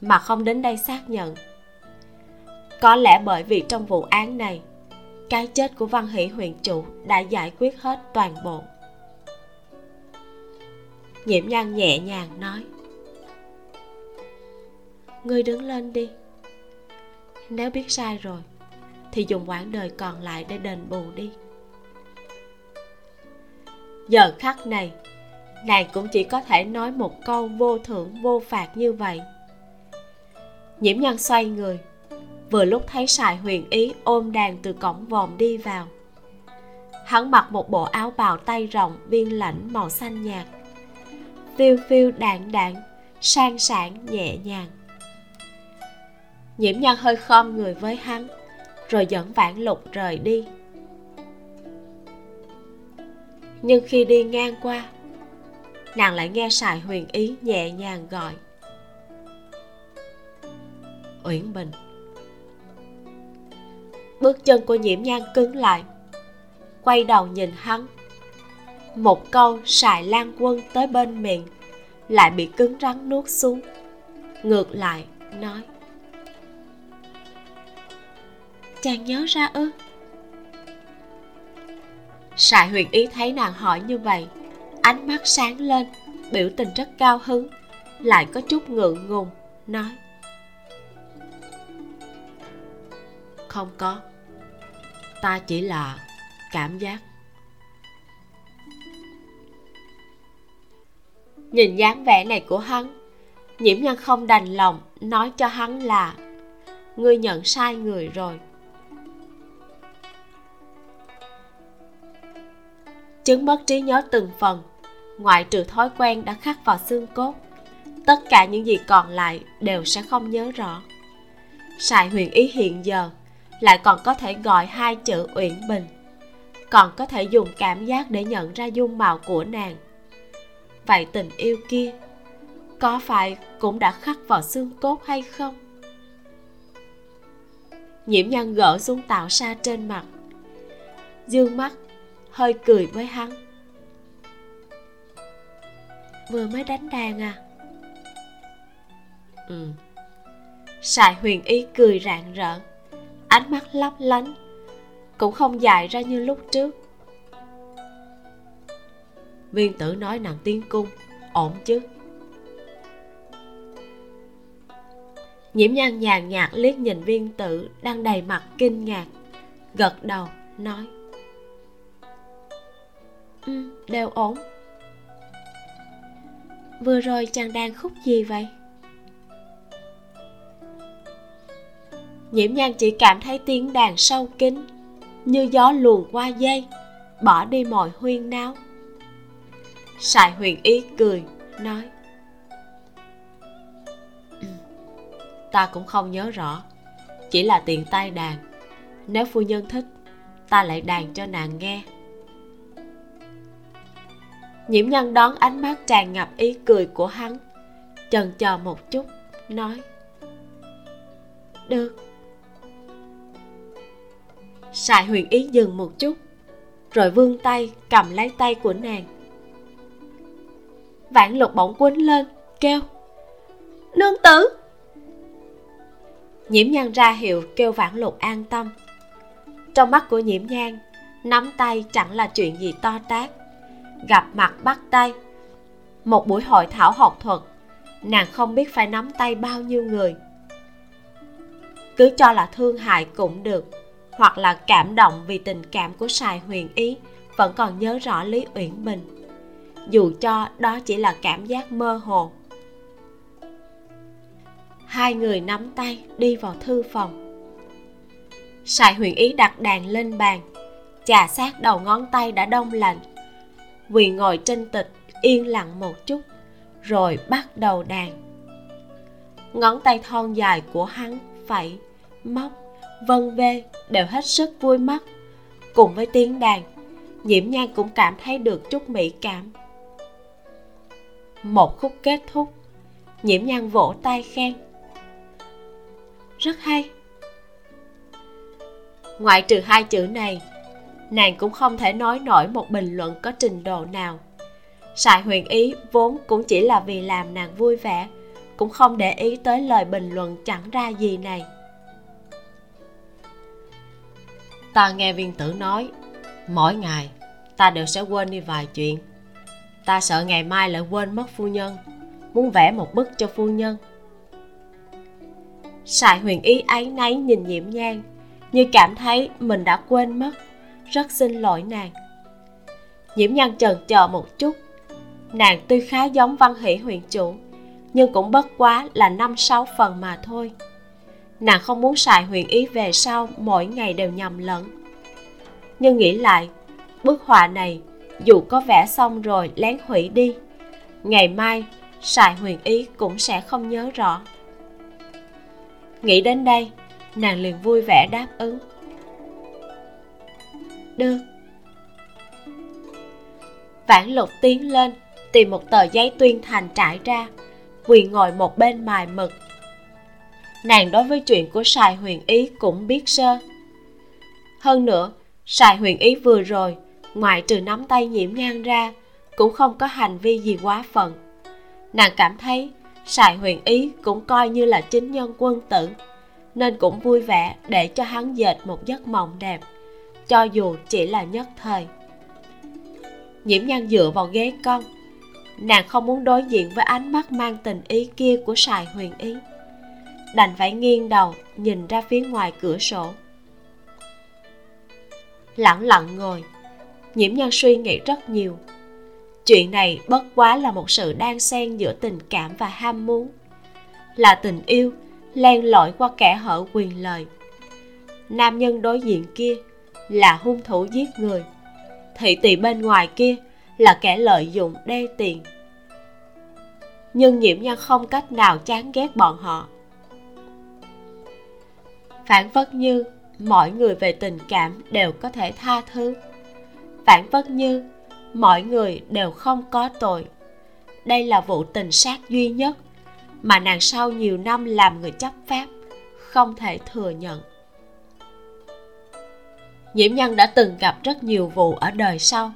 mà không đến đây xác nhận. Có lẽ bởi vì trong vụ án này, cái chết của văn hỷ huyện chủ đã giải quyết hết toàn bộ. Nhiễm nhan nhẹ nhàng nói, ngươi đứng lên đi. Nếu biết sai rồi, thì dùng quãng đời còn lại để đền bù đi giờ khắc này, nàng cũng chỉ có thể nói một câu vô thưởng, vô phạt như vậy. Nhiễm nhân xoay người, vừa lúc thấy sài huyền ý ôm đàn từ cổng vòm đi vào. Hắn mặc một bộ áo bào tay rộng, viên lãnh màu xanh nhạt. Phiêu phiêu đạn đạn sang sảng, nhẹ nhàng. Nhiễm nhân hơi khom người với hắn, rồi dẫn vãn lục rời đi nhưng khi đi ngang qua, nàng lại nghe sài huyền ý nhẹ nhàng gọi. Uyển bình. Bước chân của nhiễm nhan cứng lại, quay đầu nhìn hắn. Một câu sài lan quân tới bên miệng lại bị cứng rắn nuốt xuống, ngược lại nói. Chàng nhớ ra ư? Sài huyền ý thấy nàng hỏi như vậy, ánh mắt sáng lên, biểu tình rất cao hứng, lại có chút ngượng ngùng, nói. Không có, ta chỉ là cảm giác. Nhìn dáng vẻ này của hắn, nhiễm nhân không đành lòng nói cho hắn là, ngươi nhận sai người rồi. Chứng mất trí nhớ từng phần. Ngoại trừ thói quen đã khắc vào xương cốt, tất cả những gì còn lại đều sẽ không nhớ rõ. Sài huyền ý hiện giờ lại còn có thể gọi hai chữ uyển bình, còn có thể dùng cảm giác để nhận ra dung mạo của nàng. Vậy tình yêu kia có phải cũng đã khắc vào xương cốt hay không? Nhiễm nhân gỡ xuống tạo sa trên mặt. Dương mắt hơi cười với hắn. Vừa mới đánh đàn à? Ừ. Sài huyền ý cười rạng rỡ, ánh mắt lấp lánh, cũng không dài ra như lúc trước. Viên tử nói nàng tiên cung, ổn chứ? Nhiễm nhan nhàn nhạt liếc nhìn viên tử đang đầy mặt kinh ngạc, gật đầu, nói ừ đều ổn. Vừa rồi chàng đang khúc gì vậy? Nhiễm nhan chỉ cảm thấy tiếng đàn sâu kín, như gió luồn qua dây bỏ đi mọi huyên náo. Sài huyền ý cười, nói, ta cũng không nhớ rõ, chỉ là tiện tay đàn. Nếu phu nhân thích, ta lại đàn cho nàng nghe nhiễm nhân đón ánh mắt tràn ngập ý cười của hắn. Chần chờ một chút, nói. Được. Sài huyền ý dừng một chút, rồi vươn tay, cầm lấy tay của nàng. Vãn lục bỗng quýnh lên, kêu. Nương tử! Nhiễm nhan ra hiệu kêu vãn lục an tâm. Trong mắt của nhiễm nhan, nắm tay chẳng là chuyện gì to tát gặp mặt bắt tay. Một buổi hội thảo học thuật, nàng không biết phải nắm tay bao nhiêu người. Cứ cho là thương hại cũng được, hoặc là cảm động vì tình cảm của sài huyền ý, vẫn còn nhớ rõ lý uyển bình. Dù cho đó chỉ là cảm giác mơ hồ. Hai người nắm tay đi vào thư phòng. Sài huyền ý đặt đàn lên bàn, chà sát đầu ngón tay đã đông lạnh quỳ ngồi trên tịch, yên lặng một chút, rồi bắt đầu đàn. Ngón tay thon dài của hắn phẩy móc, vân vê đều hết sức vui mắt. Cùng với tiếng đàn nhiễm nhan cũng cảm thấy được chút mỹ cảm. Một khúc kết thúc nhiễm nhan vỗ tay khen. Rất hay. Ngoại trừ hai chữ này nàng cũng không thể nói nổi một bình luận có trình độ nào. Sài huyền ý vốn cũng chỉ là vì làm nàng vui vẻ, cũng không để ý tới lời bình luận chẳng ra gì này. Ta nghe viên tử nói, mỗi ngày, ta đều sẽ quên đi vài chuyện. Ta sợ ngày mai lại quên mất phu nhân, muốn vẽ một bức cho phu nhân. Sài huyền ý áy náy nhìn nhiễm nhang như cảm thấy mình đã quên mất rất xin lỗi nàng. Nhiễm nhan trần chờ một chút. Nàng tuy khá giống văn hỷ huyền chủ, nhưng cũng bất quá là năm sáu phần mà thôi. Nàng không muốn xài huyền ý về sau mỗi ngày đều nhầm lẫn. Nhưng nghĩ lại, bức họa này dù có vẽ xong rồi lén hủy đi, ngày mai xài huyền ý cũng sẽ không nhớ rõ. Nghĩ đến đây, nàng liền vui vẻ đáp ứng được vãn lục tiến lên, tìm một tờ giấy tuyên thành trải ra, quỳ ngồi một bên mài mực. Nàng đối với chuyện của sài huyền ý cũng biết sơ. Hơn nữa, sài huyền ý vừa rồi, ngoại trừ nắm tay nhiễm ngang ra, cũng không có hành vi gì quá phận. Nàng cảm thấy sài huyền ý cũng coi như là chính nhân quân tử, nên cũng vui vẻ để cho hắn dệt một giấc mộng đẹp cho dù chỉ là nhất thời. Nhiễm nhan dựa vào ghế con. Nàng không muốn đối diện với ánh mắt mang tình ý kia của sài huyền ý. Đành phải nghiêng đầu, nhìn ra phía ngoài cửa sổ. Lặng lặng ngồi, nhiễm nhan suy nghĩ rất nhiều. Chuyện này bất quá là một sự đan xen giữa tình cảm và ham muốn. Là tình yêu, len lỏi qua kẻ hở quyền lời nam nhân đối diện kia là hung thủ giết người. Thị tỳ bên ngoài kia là kẻ lợi dụng đê tiền nhưng nhiễm nhân không cách nào chán ghét bọn họ. Phản phất như mọi người về tình cảm đều có thể tha thứ. Phản phất như mọi người đều không có tội. Đây là vụ tình sát duy nhất mà nàng sau nhiều năm làm người chấp pháp không thể thừa nhận nhiễm nhân đã từng gặp rất nhiều vụ ở đời sau.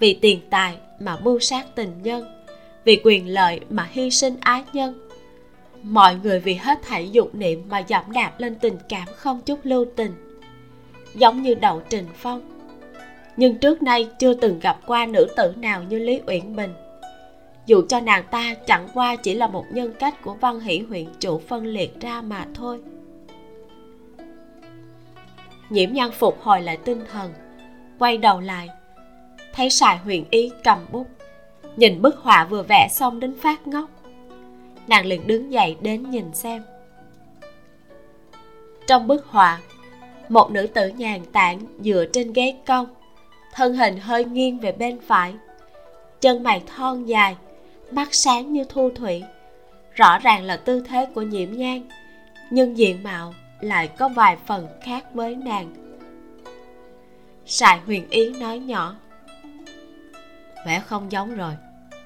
Vì tiền tài mà mưu sát tình nhân, vì quyền lợi mà hy sinh ái nhân. Mọi người vì hết thảy dục niệm mà dẫm đạp lên tình cảm không chút lưu tình, giống như đậu trình phong. Nhưng trước nay chưa từng gặp qua nữ tử nào như lý uyển bình. Dù cho nàng ta chẳng qua chỉ là một nhân cách của văn hỷ huyện chủ phân liệt ra mà thôi nhiễm nhan phục hồi lại tinh thần quay đầu lại. Thấy sài huyền ý cầm bút nhìn bức họa vừa vẽ xong đến phát ngốc. Nàng liền đứng dậy đến nhìn xem. Trong bức họa một nữ tử nhàn tản dựa trên ghế cong thân hình hơi nghiêng về bên phải. Chân mày thon dài mắt sáng như thu thủy. Rõ ràng là tư thế của nhiễm Nhan, nhưng diện mạo lại có vài phần khác với nàng. Sài huyền ý nói nhỏ, vẽ không giống rồi,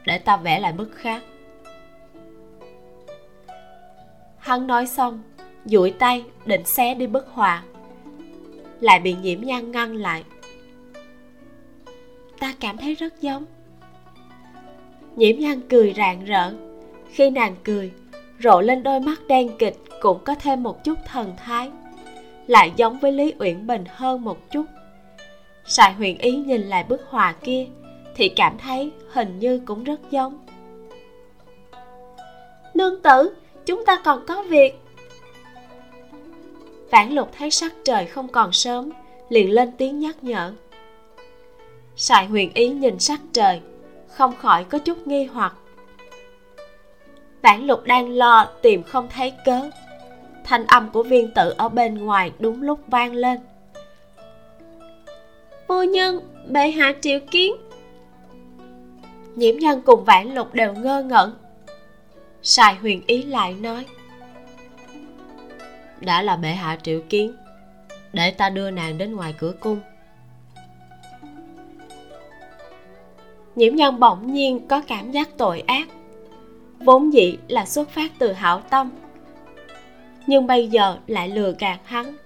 để ta vẽ lại bức khác. Hắn nói xong, duỗi tay định xé đi bức họa, lại bị nhiễm nhan ngăn lại. Ta cảm thấy rất giống. Nhiễm nhan cười rạng rỡ. Khi nàng cười rộ lên đôi mắt đen kịch cũng có thêm một chút thần thái. Lại giống với lý uyển bình hơn một chút. Sài huyền ý nhìn lại bức họa kia thì cảm thấy hình như cũng rất giống. Nương tử chúng ta còn có việc. Vãn lục thấy sắc trời không còn sớm liền lên tiếng nhắc nhở. Sài huyền ý nhìn sắc trời không khỏi có chút nghi hoặc vãn lục đang lo tìm không thấy cớ. Thanh âm của viên tử ở bên ngoài đúng lúc vang lên. Phu nhân bệ hạ triệu kiến. Nhiễm nhân cùng vãn lục đều ngơ ngẩn. Sài huyền ý lại nói đã là bệ hạ triệu kiến để ta đưa nàng đến ngoài cửa cung. Nhiễm nhân bỗng nhiên có cảm giác tội ác vốn dĩ là xuất phát từ hảo tâm. Nhưng bây giờ lại lừa gạt hắn,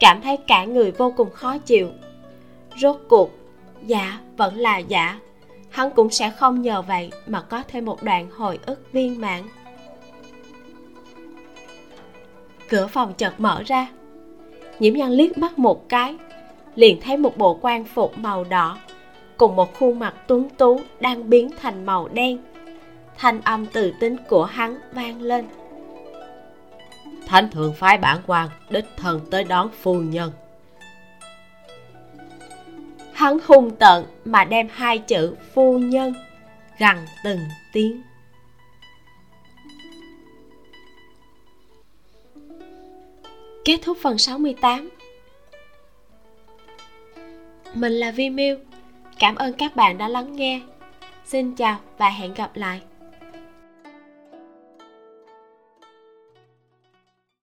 cảm thấy cả người vô cùng khó chịu. Rốt cuộc dạ vẫn là dạ hắn cũng sẽ không nhờ vậy mà có thêm một đoạn hồi ức viên mãn. Cửa phòng chợt mở ra. Nhiễm nhân liếc mắt một cái, liền thấy một bộ quan phục màu đỏ cùng một khuôn mặt tuấn tú đang biến thành màu đen thanh âm từ tính của hắn vang lên. Thánh thượng phái bản quan đích thân tới đón phu nhân. Hắn hung tợn mà đem hai chữ phu nhân gằn từng tiếng. Kết thúc phần 68 Mình là Vi Miu. Cảm ơn các bạn đã lắng nghe. Xin chào và hẹn gặp lại